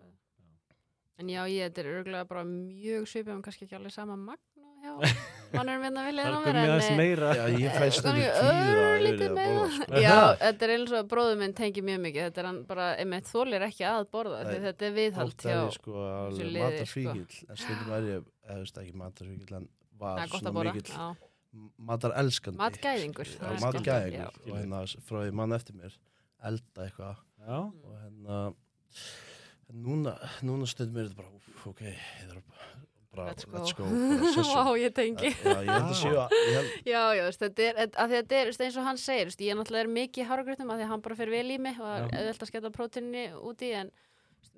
En já, ég, þetta er örgulega bara mjög svipið, en kannski ekki alveg sama magn og já, mannur minna vilja það en er á mér, ég fæst að meira. borða sko. Já, þetta er eins og bróður minn tengir mjög mikið, þetta er hann bara, einmitt, þólir ekki að borða, þetta er viðhald hjá, er sko alveg matarfíkil en stundum er ég, eða veist ekki matarfíkil en það var er að svona já, matarelskandi matgæðingur, það er já. og hérna frá því mann eftir mér elda eitthvað. Og hérna núna, stundum er þetta bara ok, ég þarf bara, bara let's go, let's go wow, ég tengi. Já, já, já, þetta er, þetta er eins og hann segir, veist, ég náttúrulega er mikið hárgrutum að því að hann bara fer vel í mig og auðvitað sketa prótínni úti en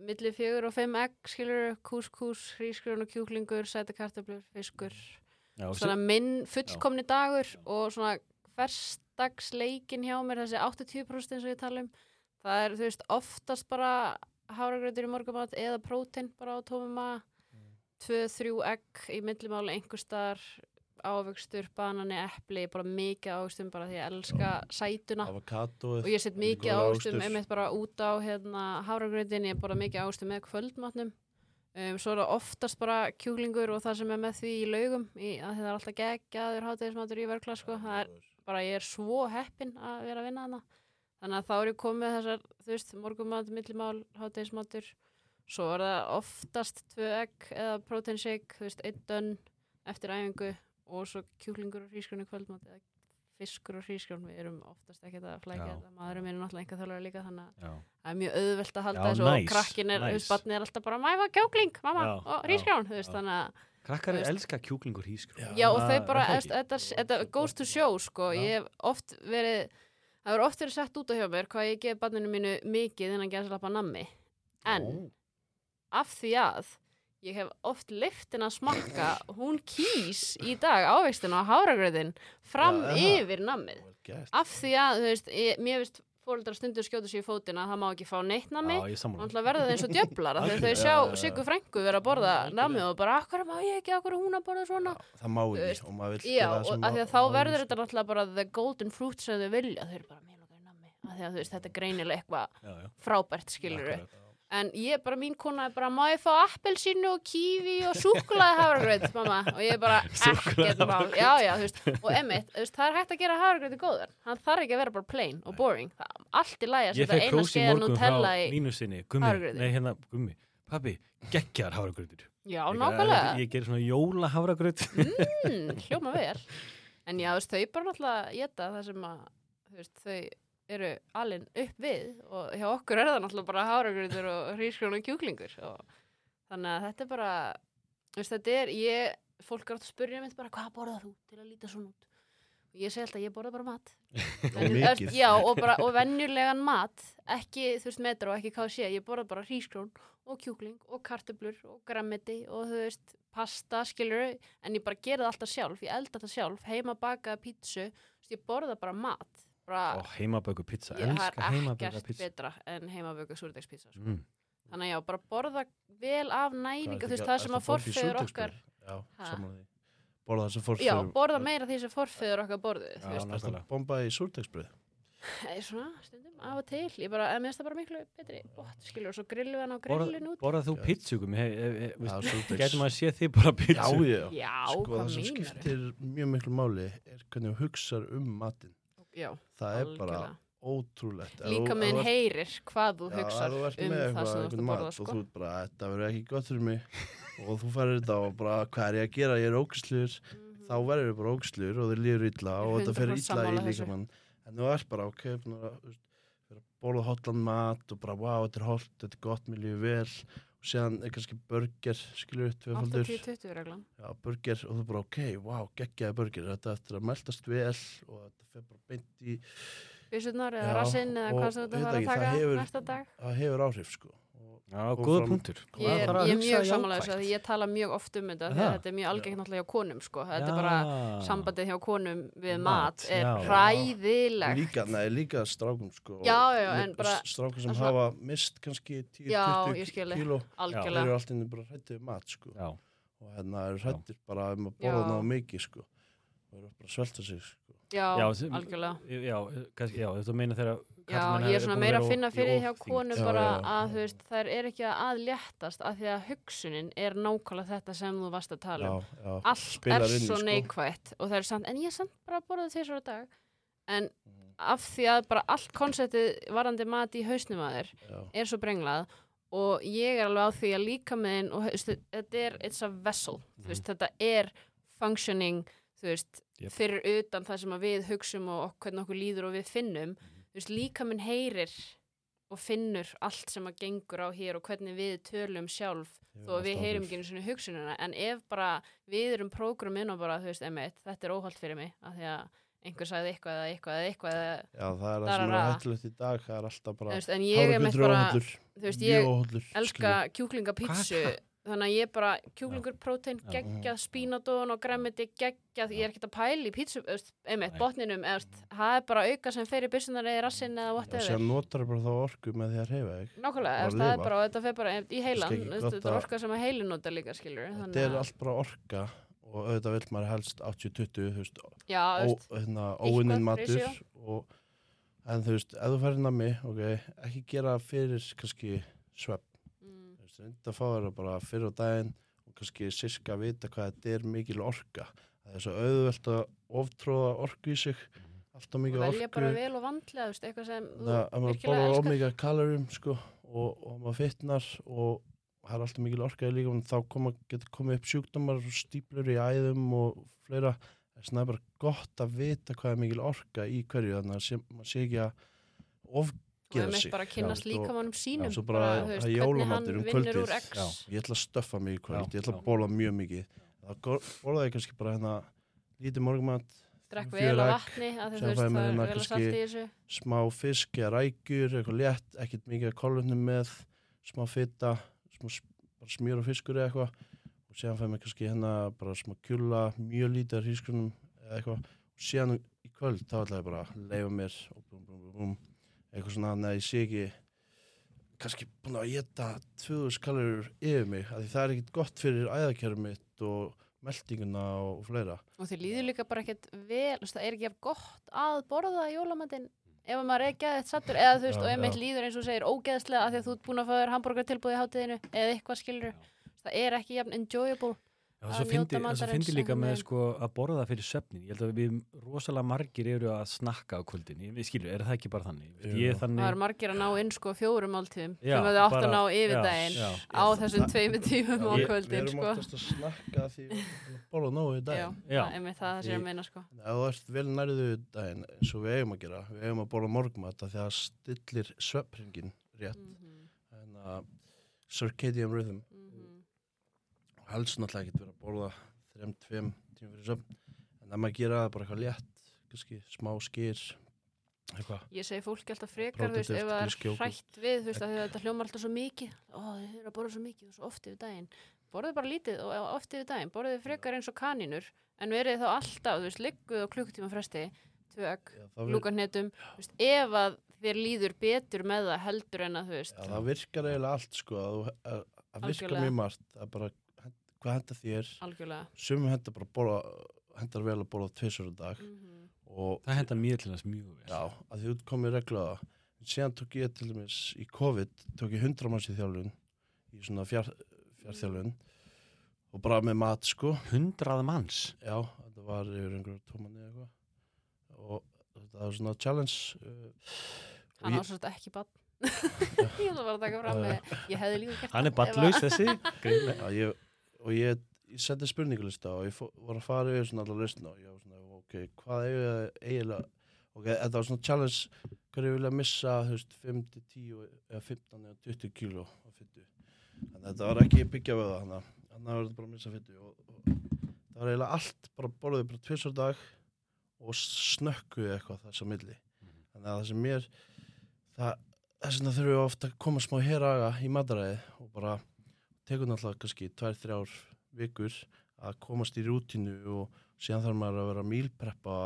millir fjögur og fem egg, skilur kúskús, hrísgrun og kjúklingur sætakartablur, fiskur. Já, svona minn fullkomni dagur og svona hverstagsleikin hjá mér, þessi 80% sem ég tala um það er, þú veist, oftast bara háragröður í morgumat eða prótinn bara á tómum maður 2-3 egg í millimáli einhverstar ávöxtur, banani, eppli bara mikið ávöxtum bara því að ég elska sætuna. Avocado, og ég set mikið ávöxtum einmitt bara út á hérna, háragröndin, ég er bara mikið ávöxtum með kvöldmatnum. Um, svo er það oftast bara kjúlingur og það sem er með því í laugum, í, það er alltaf gegjaður hátæðismatur í verkla sko. það er bara, ég er svo heppin að vera að vinna hana þannig að þá er ég komið þessar, þú veist, morgumat, millimál hátæðismatur svo er það oftast tvö egg eða protein shake, þú veist, einn dönn eftir æfingu og svo kjúklingur og hrísgrjón í kvöldmat eða fiskur og hrísgrjón, við erum oftast ekki að flækja þetta, maðurinn minn er náttúrulega einhver þjálfari líka þannig að já, það er mjög auðvelt að halda Já, þessu nice, og krakkin er, nice. barnið er alltaf bara mæfa kjúkling, mamma, Já, og já, hrísgrjón, þú veist, þannig að krakkar veist- elska kjúklingur hískur Já. Já, og þau bara, er þetta, goes to show, sko, Já. ég hef oft verið, það hefur oft verið sett út á hjá mér hvað ég gef barninu mínu mikið innan gæðslappa nammi, en af því að ég hef oft liftin að smakka, hún kýs í dag ávegstina á háragröðin fram það? yfir nammið, gert. Af því að, þú veist, ég, mér veist fóreldrar stundur skjóta sér í fótina að það má ekki fá neitt sammála. Náttúrulega verða það eins og djöflar að þau sjá já, já, já. Siggu frængu vera að borða nammi og bara, akkur má ég ekki, akkur hún að borða svona? Já, það má ekki og maður vill Já, og því að má- þá verður ekki, þetta náttúrulega bara the golden fruit sem þau vilja, þau eru bara mér nokkar nammi. Af því að þú veist, þetta er greinilega eitthvað frábært skilur akkurat. En ég bara, mín kona er bara, má ég fá appelsínu og kífi og súkkulaði hafragröð mamma, og ég er bara, ekkert mál. Já, já, veist, og emmitt þú veist, það er hægt að gera hafragröði góðar. Hann þarf ekki að vera bara plain og boring. Það allt í að setja fekk eina skeiða morgun Nutella frá í hafragrauti. nei hérna gummi. Pabbi, geggjar hafragrautur Já, nákvæmlega. Ég, gerir svona jóla hafragraut. mm, hljóma vel. En já, veist, þau bara náttúrulega geta það sem að þau eru alin upp við og hjá okkur er það náttúrulega bara háragrutur og hrískrón og kjúklingur og þannig að þetta er bara veist, þetta er, ég, fólk er átt að spyrja mitt bara, hvað borðar þú? til að líta svona út. Og ég segi alltaf, ég borða bara mat. Venju- mikið. já, og, bara, og venjulegan mat ekki, þú veist, metro og ekki KC ég borða bara hrískrón og kjúkling og kartöblur og grammiti og þú veist, pasta, skilur en ég bara gera það alltaf sjálf, ég elda þetta sjálf heima bakaða pítsu, ég borða bara mat Og heimaböku pizza. ég har ekkert pizza. betra en heimaböku súrdegspítsa sko. Mm. þannig að já, bara borða vel af næringu, þú veist, það sem að forfeður okkar Já, því. Borða það sem já, forfeður. borða meira því sem forfeður okkar borðu Já, þú veist, nákvæmlega. Bomba í súrdegsbröð. Það er svona stundum af og til ég bara, mér finnst það bara miklu betri bótt, skilur, og svo grillum við hann á Borða- grillin út Borðað þú Já. pizzugum? Já, súrdegs. Gætum að sé þið bara Já, pizzu? já. Já, Sko, hvað það sem skiptir mjög miklu máli er hvernig þú hugsar um matinn. Já, Það er bara algjörlega. ótrúlegt. Ef Líka þú ert- heyrir hvað þú ert um með það sem þú ert að borða, og sko. þú ert bara, þetta verður ekki gott fyrir mig og þú farir þetta og bara, hvað er ég að gera, ég er ógæsluður Mhm. þá verður við bara ógæsluður og þið líður illa og þetta fer 100% illa í þessu. líkamann en þú ert bara, ok, þú vera að borða hotlan mat og bara, wow, þetta er holt, þetta er gott, mér líður vel og séðan er kannski burger, skilur við, tvöfaldur 80-20 reglan. Já, burger og þú bara, ok, wow, geggjaði burger. Þetta eftir að meldast vel og þetta fer bara beint í, Byssurnar eða rassinn eða hvað sem þetta var að taka næsta dag. það hefur áhrif, sko Já, góða punktur. Ég Það er, ég er mjög samanlega þess að ég tala mjög oft um þetta Það? að þetta er mjög algengt náttúrulega hjá konum sko. þetta Já. er bara sambandið hjá konum við Mat, mat er hræðilegt. Líka, nei, líka strákum, sko. Já, já, en bara- strákum sem það er hafa mist kannski 10-20 Já, ég skil þig. kíló. þeir algjörlega eru alltaf bara hrættið mat, sko. Já, og hérna eru hrættir bara um að borða Já. ná mikið, sko. Og eru bara að svelta sig, sko. Já, algjörlega. já, kannski, já, þetta meina þegar Já, ég er svona meira að finna fyrir því hjá Já, bara að þú veist, þær er ekki að léttast af því að hugsunin er nákvæmlega þetta sem þú varst að tala um. Já, já, allt er inn í, svo sko. neikvætt og það er samt, en ég er samt bara að borða því svo dag. En Mhm. af því að bara allt konseptið varandi mat í hausnum að þér er svo brenglað og ég er alveg á því að líka með og þú veist, þetta er, it's a vessel þú veist, þetta er functioning þú veist, Jep. fyrir utan það sem við hugsum og ok- hvernig okkur líður og við finnum. Þú veist, líka minn heyrir og finnur allt sem að gengur á hér og hvernig við tölum sjálf þó að við heyrum ekki einu svona hugsununa en ef bara við erum prógraminn og bara, þú veist, emitt, þetta er óholt fyrir mig af því að einhver sagði eitthvað eða eitthvað eða eitthvað eða, já, það er það sem er Darara. hættulegt í dag það er alltaf þú bara veist, en ég er meitt bara þú veist, ég elska kjúklingapítsu? Þannig að ég bara, kjúklingur, prótein, geggjað spínadón og græmiti, geggjað, ég er ekkert að pæla í pítsu, einmitt, botninum þú veist, það er bara auka sem fer í byssunar eða rassinn eða og whatever. sér notar bara þá orku með því að reyfa þig? Nákvæmlega, það er bara, og þetta fer bara í heilan, ekki þetta er orka sem að heilin nota líka, skilur þetta er allt bara orka og auðvitað vill maður helst 80-20 þú veist, hérna, óunninn matur og, en þú veist, ef þú færir nammi ok, ekki gera fyrir kannski svepp, mm, reynda að fá þér bara fyrir á daginn og kannski sirka vita hvað þetta er mikil orka. Það er svo auðvelt að oftróða orku í sig. Alltaf og mikið velja orku. bara vel og vandlega, veist, eitthvað sem það að þú virkilega elskar. ómega kalorum sko, og, og maður fitnar og það er alltaf mikil orka í líka þá koma, getur komið upp sjúkdómar og stíplur í æðum og fleira. Vegna er bara gott að vita hvað er mikil orka í hverju þannig að maður sé ekki að og einmitt sig. bara að kynast Já, og- líkamannum sínum svo bara að hann um vinnur kvöldið. úr X. Já. ég ætla að stöffa mig í kvöld, Já, ég ætla já. að bóla mjög mikið. Þá borða ég kannski bara hérna lítið morgumat, drekk fjögur vel egg, vatni að þú veist, það er hérna vel að kannski- salti í þessu. smá fisk eða rækjur, eitthvað létt, ekkert mikið kolvetnum með, smá fita, smá smjör og fiskur eða eitthvað. Og síðan fæ mér kannski hérna bara smá kjúla, mjög lítið af hrísgrunum eða eitthvað. Og síðan í kvöld þá ætla ég bara að leifa mér og búm, búm, búm, búm, eitthvað svona þannig að ég sé ekki kannski búin að geta 2000 kalorir yfir mig, því það er ekkert gott fyrir æðakjærum mitt og meldinguna og fleira. og þið líður líka bara ekkert vel það er ekki af gott að borða jólamatinn ef maður er geðið sattur eða þú veist, Já, og einmitt já. líður eins og segir ógeðslega af því að þú ert búin að fá þér hambúrgar tilbúið í hátíðinu eða eitthvað skilur það er ekki jafn enjoyable Já, að svo njóta fyndi, svo matarins fyndi líka einhvern með veginn. sko að borða fyrir söfnin ég held að við rosalega margir eru að snakka á kvöldin, ég við skilur, er það ekki bara þannig er Það þannig er margir að ná inn sko fjórum máltíðum Já, sem hefðu átt bara- að ná yfir daginn já. á þessum tveimur tímum á Ég- Við kvöldin erum sko. oftast að snakka því við að borða í Já, daginn. Já. það er með það sem ég er að meina sko. Þú ert vel nærðu daginn eins og við eigum að gera, við eigum að borða morgmat af því að það stillir sveppringin rétt. Mhm, En að circadian rhythm. Helst náttúrulega ekki vera að borða þrem, tveim tímum fyrir söfn. En ef maður gera það bara eitthvað létt, kannski smá skýr, eitthvað. Ég segi fólki alltaf frekar, veist, ef það er hrætt við, veist, að þetta hljómar alltaf svo mikið, ó, þið eru að borða svo mikið og svo oft yfir daginn. Borðið bara lítið og oft yfir daginn, borðið frekar eins og kanínur, en verið þá alltaf, þú veist, ligguð á klukkutíma fresti, tvö egg, Já, það, vir, lúkarnetum, ef að þér líður betur með það heldur en að, þú veist, já, það virkar eiginlega allt sko, að, að, að virka mjög margt. Það er bara, hvað henda þér? algjörlega. Sumum henda bara borða, hendar vel að borða tvisar á dag Mm og það henda mér til þess mjög vel Já, að því út komið regla á það. En síðan tók ég til dæmis í COVID, tók ég 100 manns í þjálfun, í svona fjár, fjárþjálfun og bara með mat sko. hundrað manns Já, þetta var yfir einhverjum tómanni eitthvað og þetta var svona challenge. Uh, Hann á ég, svo þetta ekki bann. ég ég hefði líka gert hann er ballaus þessi já, ég, og ég, ég setti spurningalista og ég fó, var að fara yfir svona allar listina og ég var svona, ok, hvað eiga eiginlega, ok, þetta var svona challenge, hverju vilja missa, þú veist, 5 til 10 eða 15 eða 20 kíló á fyttu. Þannig að þetta var ekki byggja við það, þannig að þannig var bara að missa fyttu og, og það var eiginlega allt, bara borðið bara tvisar dag og snökkuði eitthvað þess að milli. Þannig að það sem mér, það, þess vegna þurfum við ofta að koma smá heraga í mataræði og bara tekur náttúrulega kannski tvær, þrjár vikur að komast í rútínu og síðan þarf maður að vera að mílpreppa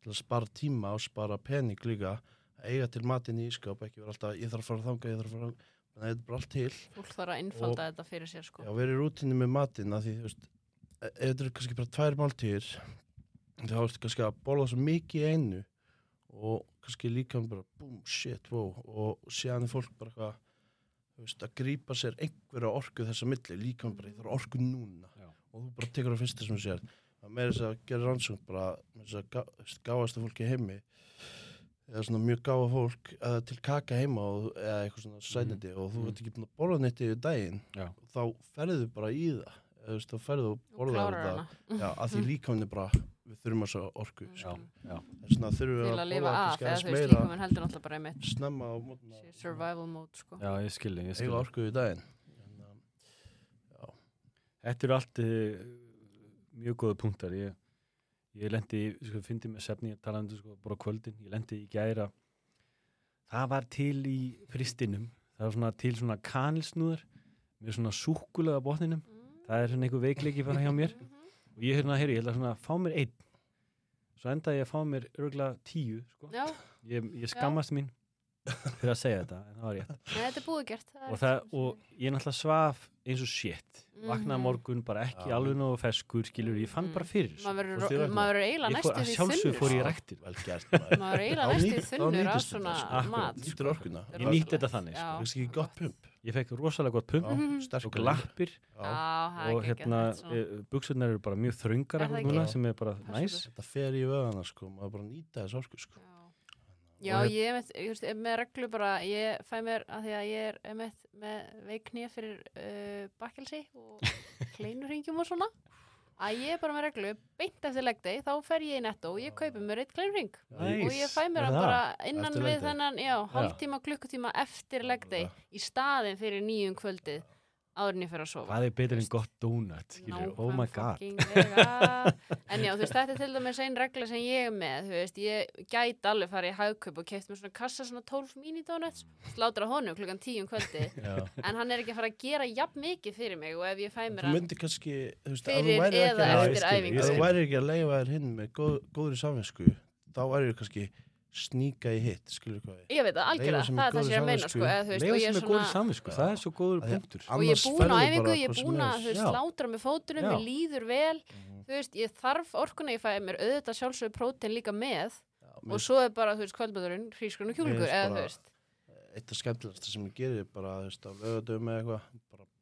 til að spara tíma og spara pening líka að eiga til matinn í ískap ekki vera alltaf, ég þarf að fara þanga, ég þarf að fara þannig að þetta er bara allt til Fólk þarf að innfalda þetta fyrir sér sko. Já, vera í rútínu með matinn að því, þú veist, e- ef þetta eru kannski bara tvær máltíðir þá ertu kannski að borða svo mikið einu og kannski líka bara, boom, shit, wow og síðan er fólk bara eitthvað veist, að grípa sér einhverja orku þessa milli, líka bara, ég þarf orku núna. Já. og þú bara tekur það sem þú sér það með þess að gera rannsókn bara með þess að veist, gáasta fólki í heimi eða svona mjög gáða fólk eða til kaka heima og, eða eitthvað svona sætindi og þú Mhm. ert ekki búin að borða neitt yfir daginn Já. þá ferðu bara í það. Eða þú veist, þá ferðu og og borða klárar þetta hana. Já, að því líka hann er bara við þurfum að svo orku Mm. þess vegna þurfum við að af kannski aðeins þú veist meira líka menn heldur náttúrulega bara einmitt snemma á mótna survival mode sko. já, ég skilji, ég eiga skilji orku í daginn já, Þetta eru allt uh, mjög góða punktar. Ég, ég lendi, sko, fyndi með sefni, ég talaði um þetta sko, bara kvöldin, ég lendi í gæra. Það var til í fristinum, það var svona til svona kanilsnúðar með svona súkulega botninum. Það er svona einhver veikleiki fara hjá mér. Og ég hérna, heyri, ég held að svona fá mér einn. Svo endaði ég að fá mér örgulega tíu, sko. Ég, ég skammast mín fyrir að segja þetta, en það var rétt. nei, þetta er búið gert það er og, það, ekki og ég náttúrulega svaf eins og shit vaknaði Mhm. morgun bara ekki Já. alveg nógu feskur skilur, ég fann Mhm. bara fyrir þessu. maður verður eiginlega næstu því sjálfsögðu fór ég þunnur vel gert maður. maður er eiginlega næstu því þunnur nýtist svona sko. mat sko. er Ég nýtti þetta þannig, sko. Það er ekki gott pump ég fekk rosalega gott pump Mhm. og sterkari lappir Já. Já, er og hérna er svona- buksurnar eru bara mjög þröngar Er núna sem er bara er næs þetta fer í vöðana sko maður bara nýta þess orku sko Já. Já, ég með, ég, veist, með reglu bara, ég fæ mér að því að ég er með, með veiknýja fyrir uh, bakkelsi og kleinurringjum og svona að ég er bara með reglu, beint eftir legdegi þá fer ég í netto og ég kaupi mér eitt kleinurring Næs. og ég fæ mér að það? bara innan við þennan, já, hálftíma, klukkutíma eftir legdegi í staðin fyrir nýjum kvöldið áður en ég fer að sofa. Hvað er betur en gott donut skilur, oh my god. en já, þú veist, þetta er til dæmis einn regla sem ég er með, þú veist, ég gæti alveg farið í hagkaup og keft mér svona kassa svona 12 mini-donuts, slátra honum klukkan 10 um kvöldi, en hann er ekki að fara að gera jafn mikið fyrir mig og ef ég fæ mér þú hann myndir kannski þú veist, þú fyrir að- þú væri ekki að leifa þér hinn með góð, góðri samvinsku þá væri kannski sníka í hitt skilur hvað við ég veit það, algjörlega, það er það sem ég er að meina sko, ég sem er góður svona samvisku, það er svo góður punktur. og ég er búin á æfingu, ég er búin að slátra með fótunum, mér líður vel. Mhm. þú veist, ég þarf orkuna, ég fæ mér auðvitað sjálfsögur prótein líka með og svo er bara, þú veist, kvöldbæðurinn hrísgrun og kjúlingur, eða þú veist. eitt af skemmtilegasta sem ég gerir er bara þú veist, á lögadum eða eitthvað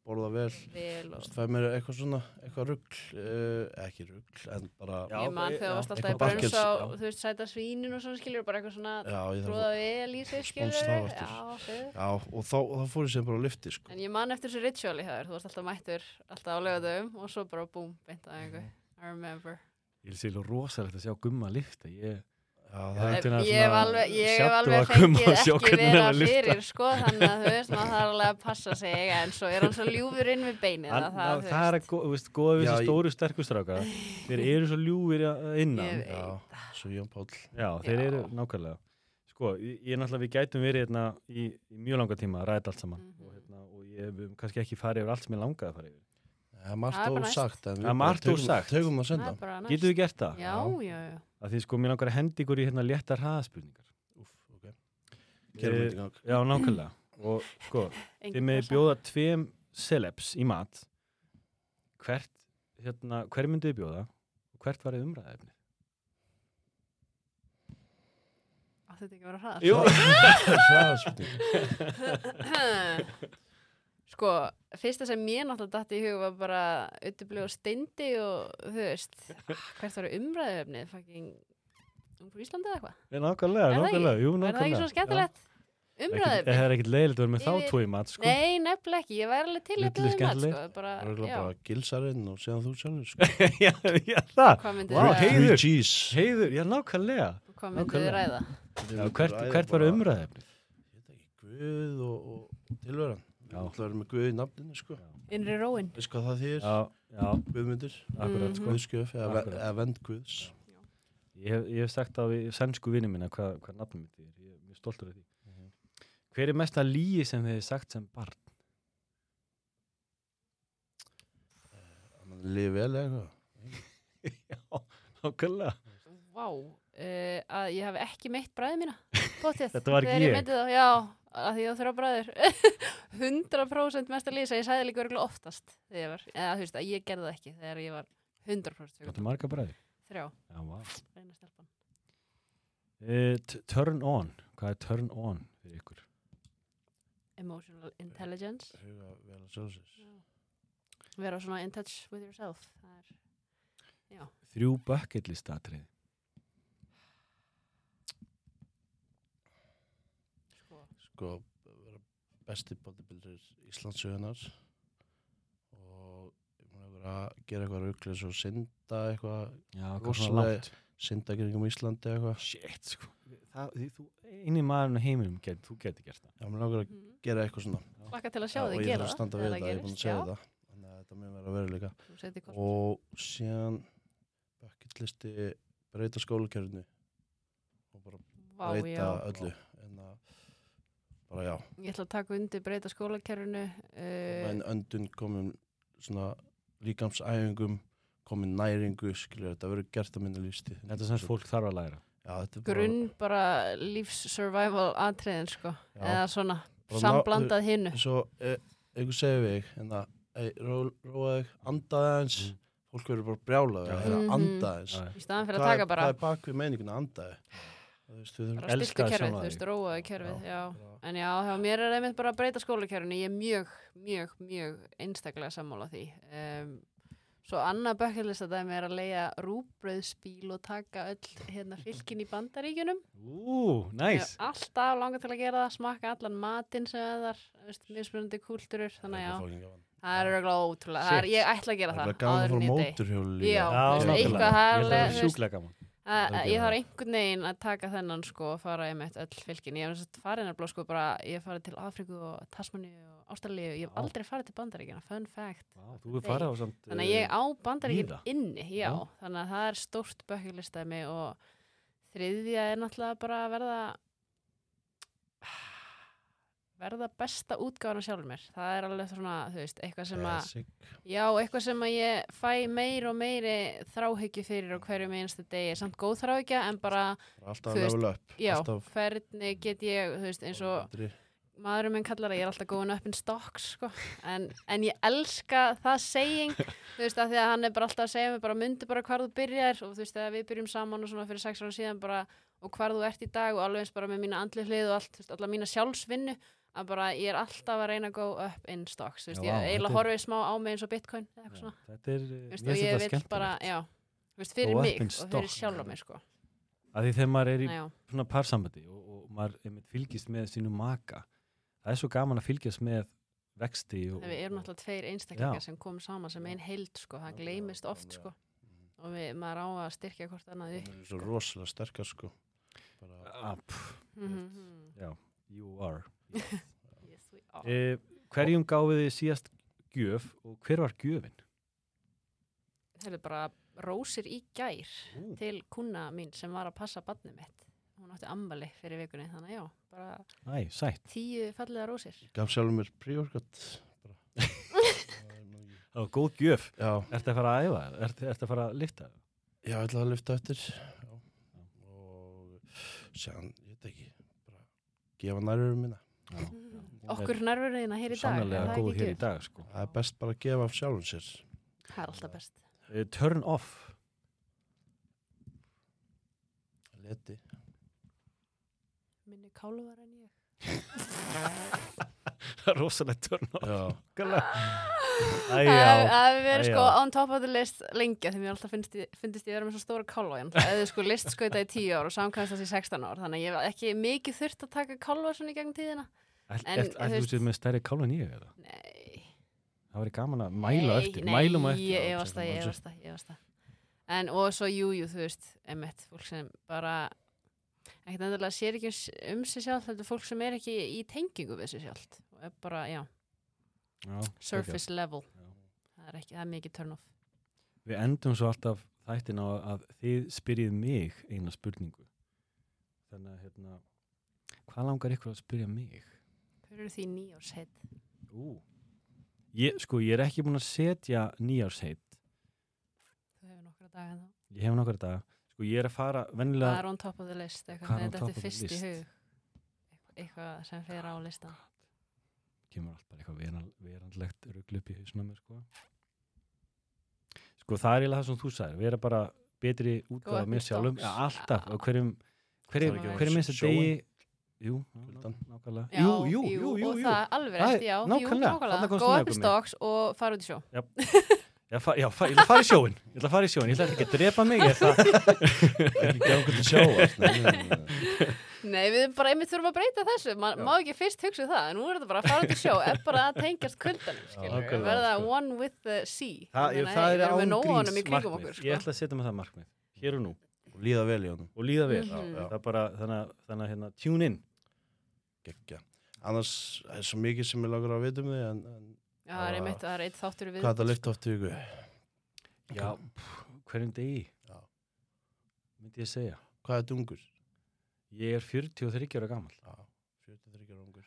borða vel vel og fæ mér eitthvað svona, eitthvað rugl uh, ekki rugl, en bara Já, ég man já, þegar þú varst alltaf í eitthvað brönns bakkels, á, þú veist, sæta svínin og svona skilur, bara eitthvað svona tróða vel í sig aftur. Já, já, og þá, þá fór ég sem bara á lifti sko. En ég man eftir þessu rituali þér, þú varst alltaf mættur, alltaf á lögadöfum og svo bara búm, beint að einhver. I remember. Ég er sér rosalegt að sjá gumma lifta. Ég, er Ég hef alveg, ég hef alveg fengið og sjá ekki hvernig hann er vera að lyfta. fyrir, sko, þannig að þú veist, maður þarf alveg að passa sig, en svo er hann svo ljúfur inn við beinið, að það, það, það er þú veist, góða við þessi stóru sterku stráka. Þeir eru svo ljúfir að- innan. Já, svo Jón Páll Já, þeir Já. eru nákvæmlega. Sko, ég, ég náttúrulega, við gætum verið hérna í, í mjög langa tíma að ræða allt saman Mhm. og, hérna, og ég hef kannski ekki farið yfir allt sem ég langaði að fara yfir. það er margt er ósagt Það er margt ósagt. er. Getur við gert það? Já, já, já. Að því sko, mér langar að hendi ykkur í hérna léttar hraðaspurningar. Úff, ok. Gerum þetta í gang. Já, nákvæmlega. Og sko, þið með bjóða tveim celebs í mat. Hvert, hérna, hver myndið þið bjóða og hvert var þið umræðefni? Átti þetta ekki að vera hraðar? Jú. Hraðaspurning. Sko, fyrsta sem mér náttúrulega datt í hug var bara auðvitað og steindi og þú veist, hvert var umræðuefnið, fucking um Íslandi eða eitthvað? Nákvæmlega, Er það nákvæmlega, jú, Er það ekki nákvæmlega. svo skemmtilegt? Umræðuefnið? Það er ekkert leiðilegt að vera með þá tvo í mat, sko. Nei, nefnilega ekki, ég væri alveg til að bjóða um mat, sko, bara, Það er bara gilsarinn og síðan þú sjálfur sko. já, já, það. hvað myndið Vá, þið ræða? Heiður, já, nákvæmlega. Já? Ég Já. Það er með Guð í nafninu sko Innri róin? Veist hvað það þýr? Já, já, Guðmundur akkurat, sko. Guðskjöf eða, eða vend Guðs Ég hef, ég hef sagt á við sænsku vinni minna hvað, hvað nafnum mitt er. Ég er mjög stoltur af því. Mhm. Hver er mesta líi sem þið hefði sagt sem barn? Mann lifi vel eða eitthvað já, nákvæmlega. Vá, uh, að ég hafi ekki meitt bræði mína Þetta var ekki þegar ég. myndi það, já, að því á þrjá bræður 100% mesta lýsa, ég sagði líka örgulega oftast ég var, eða þú veist að ég gerði það ekki þegar ég var 100% Þetta er marga bræði. þrjá, Já, reyna stelpan. Uh, turn on. Hvað er turn on fyrir ykkur? Emotional intelligence. Huga vel að sjálfsins vera svona in touch with yourself. Er, Þrjú bucket list atrið. Sko, vera besti bodybuilder Íslandsögunar og ég mun að vera að gera eitthvað rugglis og synda eitthvað Já, hvað svona Rosalega- langt. synda kringum Íslandi eitthvað Shit, sko. Það, því þú, eini maðurinn á heiminum, get, þú geti gert það. Já, mér langar að mm. gera eitthvað svona Laka til að sjá Já, þig og ég gera þarf að standa við það, ég er búin að segja það þannig að þetta mun vera veruleika Þú setur kosmos. og síðan bucketlisti breyta skólakerfinu og bara breyta já. öllu að bara já, Ég ætla að taka undir breyta skólakerfinu uh, en öndun komin svona líkamsæfingum komin næringu, skilur þetta verður gert að minna lífstíð Þetta er sem fólk þarf að læra. já, er bara- grunn bara lífs survival atriðin sko. Já, eða svona Bara ná- samblandað hinnu svo e, einhver segir við en að ei, ró, róa þig, andaði aðeins. Mm. fólk verður bara brjálað Já, að já. heyra Mhm. anda aðeins. Já, í staðan fyrir að er- taka bara. hvað er bak við meiningin að andaði þú veist, við þurfum bara sjálfa þú veist, þig. róaði kerfið já. bara- en já, hjá mér er einmitt bara að breyta skólakerfinu. Ég er mjög, mjög, mjög einstaklega sammála því. Um, svo annað bökkjallist að dæmi er að leia rúbröðspíl og taka öll hérna fylkin í bandaríkjunum. Ú, næs. hef alltaf langað til að gera það, smakka allan matinn sem er þú veist, mismunandi kúlturur þannig að já, það er auðvitað ótrúlega. Það er, ég ætla að gera það það er gaman að dey. móturhjóli Já, Já, eitthvað, það er að það er sjúklega gaman. Ég þarf einhvern veginn að taka þennan sko og fara einmitt öll fylkin ég hef farið nefnilega sko bara ég hef farið til Afríku og Tasmaníu og Ástralíu. Ég hef aldrei farið til Bandaríkjana, fun fact. Vá, samt... þannig að ég á Bandaríkin inni já, Já. þannig að það er stórt bökjulistaði og þriðja er náttúrulega bara að verða verða besta útgáðan sjálfur mér. Það er alveg svona, þú veist, eitthvað sem að. Já, eitthvað sem að ég fæ meir og meiri þráhyggju fyrir á hverju einstu degi, samt góð þráhyggja en bara, alltaf Þú veist, já, alltaf hvernig get ég, þú veist, eins og maðurinn minn kallar að ég er alltaf góðin upp in stocks, sko, en, en ég elska það saying, þú veist, að því að hann er bara alltaf að segja mig, bara myndi bara hvar þú byrjar og þú veist, þegar við byrjum saman og svona fyrir sex ára síðan bara, og hvar þú ert í dag og alveg eins bara með mína andli hlið og allt, þú veist, alla mína sjálfsvinnu, að bara ég er alltaf að reyna að go up in stocks ég eiginlega horfið smá á mig eins og bitcoin eða eitthvað svona. þetta er, veist, mér og ég vil bara, já þú veist, fyrir up mig og fyrir stock. sjálfa mig sko. Að því þegar maður er í já, svona parsambandi og, og maður einmitt fylgist með sínu maka það er svo gaman að fylgjast með vexti og, við erum náttúrulega tveir einstaklingar Já. sem komum saman sem einn heild sko, það gleymist oft sko. Og við, maður á að styrkja hvort annað Það upp er svo rosalega sterkar sko. Bara, Ah, pff, Mhm. já, you are. Eh, hverjum gáfið þið síðast gjöf og hver var gjöfin? Það er bara rósir í gær Ú. til kuna mín sem var að passa badnið mitt. Hún átti ammali fyrir vikunni, þannig að já, bara Æ, sætt tíu fallega rósir. gaf sjálfur mér pre-workout Það var góð gjöf Já, Ertu að fara að æfa? Ertu, ertu að fara að lifta? já, ég ætla að lyfta eftir já. og séðan, ég veit ekki bara gefa nærverum minna Já, Okkur nærverðina hér í dag. Sannlega góð hér í dag sko. það er best bara að gefa af sjálfum sér. Það er alltaf best. Eh, Turn off. Leti. Minni kálvar en ég. Það er rosalegt turn off Það hefur verið sko on top of the list lengi því mér alltaf finnst ég, vera með svo stóra kálva það hefði sko list skauta í 10 ár og samkvæmst þessi 16 ár þannig ég hef ekki mikið þurft að taka kálva svona í gegnum tíðina. Ætl- þú sér með stærri kálfa en ég eða? Nei, Það væri gaman að mæla eftir Mælum eftir ég efast það, ég efast það, En og svo jú, jú, þú veist emitt, fólk sem bara ekkert endilega sér ekki um- um sig sjálf þetta er fólk sem er ekki í tengingu við sig sjálf og er bara, já, Já, surface level. Já. það er ekki, það er mikið turn off. Við endum svo alltaf þættin á að þið spyrjið mig eina spurningu. Þannig að hérna Hvað langar ykkur að spyrja mig? Hver eru því nýjársheit? Ú. Ég, Sko, ég er ekki búin að setja nýjársheit Þú hefur nokkra daga þá. Ég hef nokkar daga. Sko, ég er að fara vennilega er on top of the list? Eitthvað, Hvað þetta er fyrst í hug? Eitthvað sem fer á listan kemur allt bara eitthvað veran, verandlegt rugl upp í hausna mér sko. sko það er eiginlega það sem þú sagðir vera bara betri útgáða up mér sjálfum. ja, alltaf. Og hverjum hverjum, er hverjum að minnst að degi jú, nákvæmlega. Já, jú, jú, jú, jú, og jú. það alveg er- já, jú, nákvæmlega, með. stocks og fara út í sjó. Já, fa já fa ég ætla að fara í sjóin ég ætla að fara í sjóin, ég ætla ekki að drepa mig ég ætla ekki gefa okkur til sjáast nei, við bara einmitt þurfum að breyta þessu. Já. má ekki fyrst hugsa um það, en nú er þetta bara að fara í sjó. Er bara að tengjast kuldanum, verða sko. one with the sea. Það, Ég það er ángríns markmið. okkur, ég sko. ætla að setja með það markmið. Hér og nú. Og líða vel í honum. Og líða vel Mhm. já, það er bara þannig að, hérna, tune in. Geggja annars er svo mikið sem ég lagur að vita um þig en, en Já, það er einmitt, það er eitt þáttur við hvað er lyft oft í viku? Já, hverjum degi? Myndi ég segja. Hvað er þetta ungur? Ég er 43 ára gammal Já, 43 ára ungur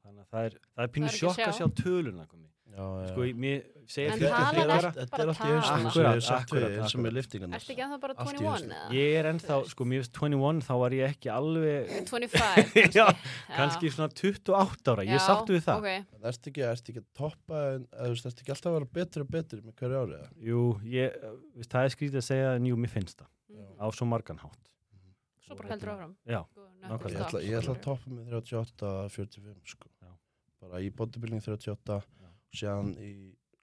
þannig að það er, það er pínu Það er að sjokk að sjá. sjá töluna komi. já, já. sko, mér Þetta er- 43 talan ára er- þetta bara er allt í og Akkurat, ég hef sagt við eins og með akkurat. liftingarnar Ertu ekki ennþá bara Allt í 21 hausnum. eða? ég er ennþá, veist. sko, mér finnst 21 þá var ég ekki alveg 25 kannski Já, kannski svona 28 ára, ég Já, sáttu við það ok. En ertu ekki, ertu ekki að toppa eða, veist, ertu ekki alltaf að vera betri og betri með hverju árið Jú, ég, veist, það er skrítið að segja en jú, mér finnst það, á svo margan hátt Svo bara heldur áfram. Já, Sko, ég nökkar ætla, ég ætla að toppa með 38 45 sko. Já. bara í bodybuilding 38 Já. og séðan í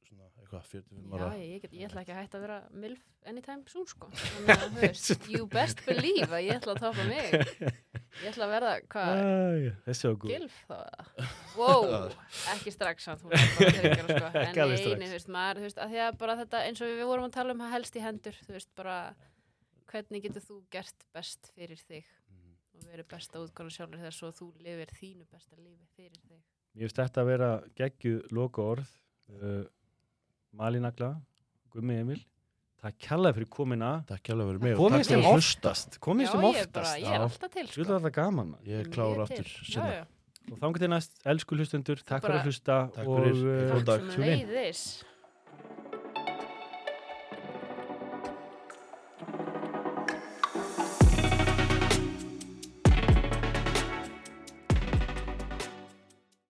svona eitthvað 45 Já, ára. Ég, get, ég ætla ekki að hætta að vera milf anytime soon sko. Þannig að veist, you best believe að ég ætla að topa mig. Ég ætla að verða, hvað, gilf þá? Wow, ekki strax samt, ára, sko. En nei, þú veist, maður, þú veist, að því að bara þetta eins og við vorum að tala um það helst í hendur Þú veist, bara hvernig getur þú gert best fyrir þig Mhm. og verið besta útgána sjálfur þegar svo þú lifir þínu besta lífi fyrir þig Ég finnst þetta að vera geggjuð loka orð uh, Malínagla Gummi Emil Takk kærlega fyrir komina Takk hjálpa fyrir mig og Komið takk sem fyrir að hlusta oftast Komið Já, sem ég er bara, oftast ég er alltaf til sko. Ég er til. aftur Já, sinna. já. Og þá getur næst, elsku hlustendur Takk fyrir að hlusta Takk og fyrir. uh, Góðan Takk sem leiðis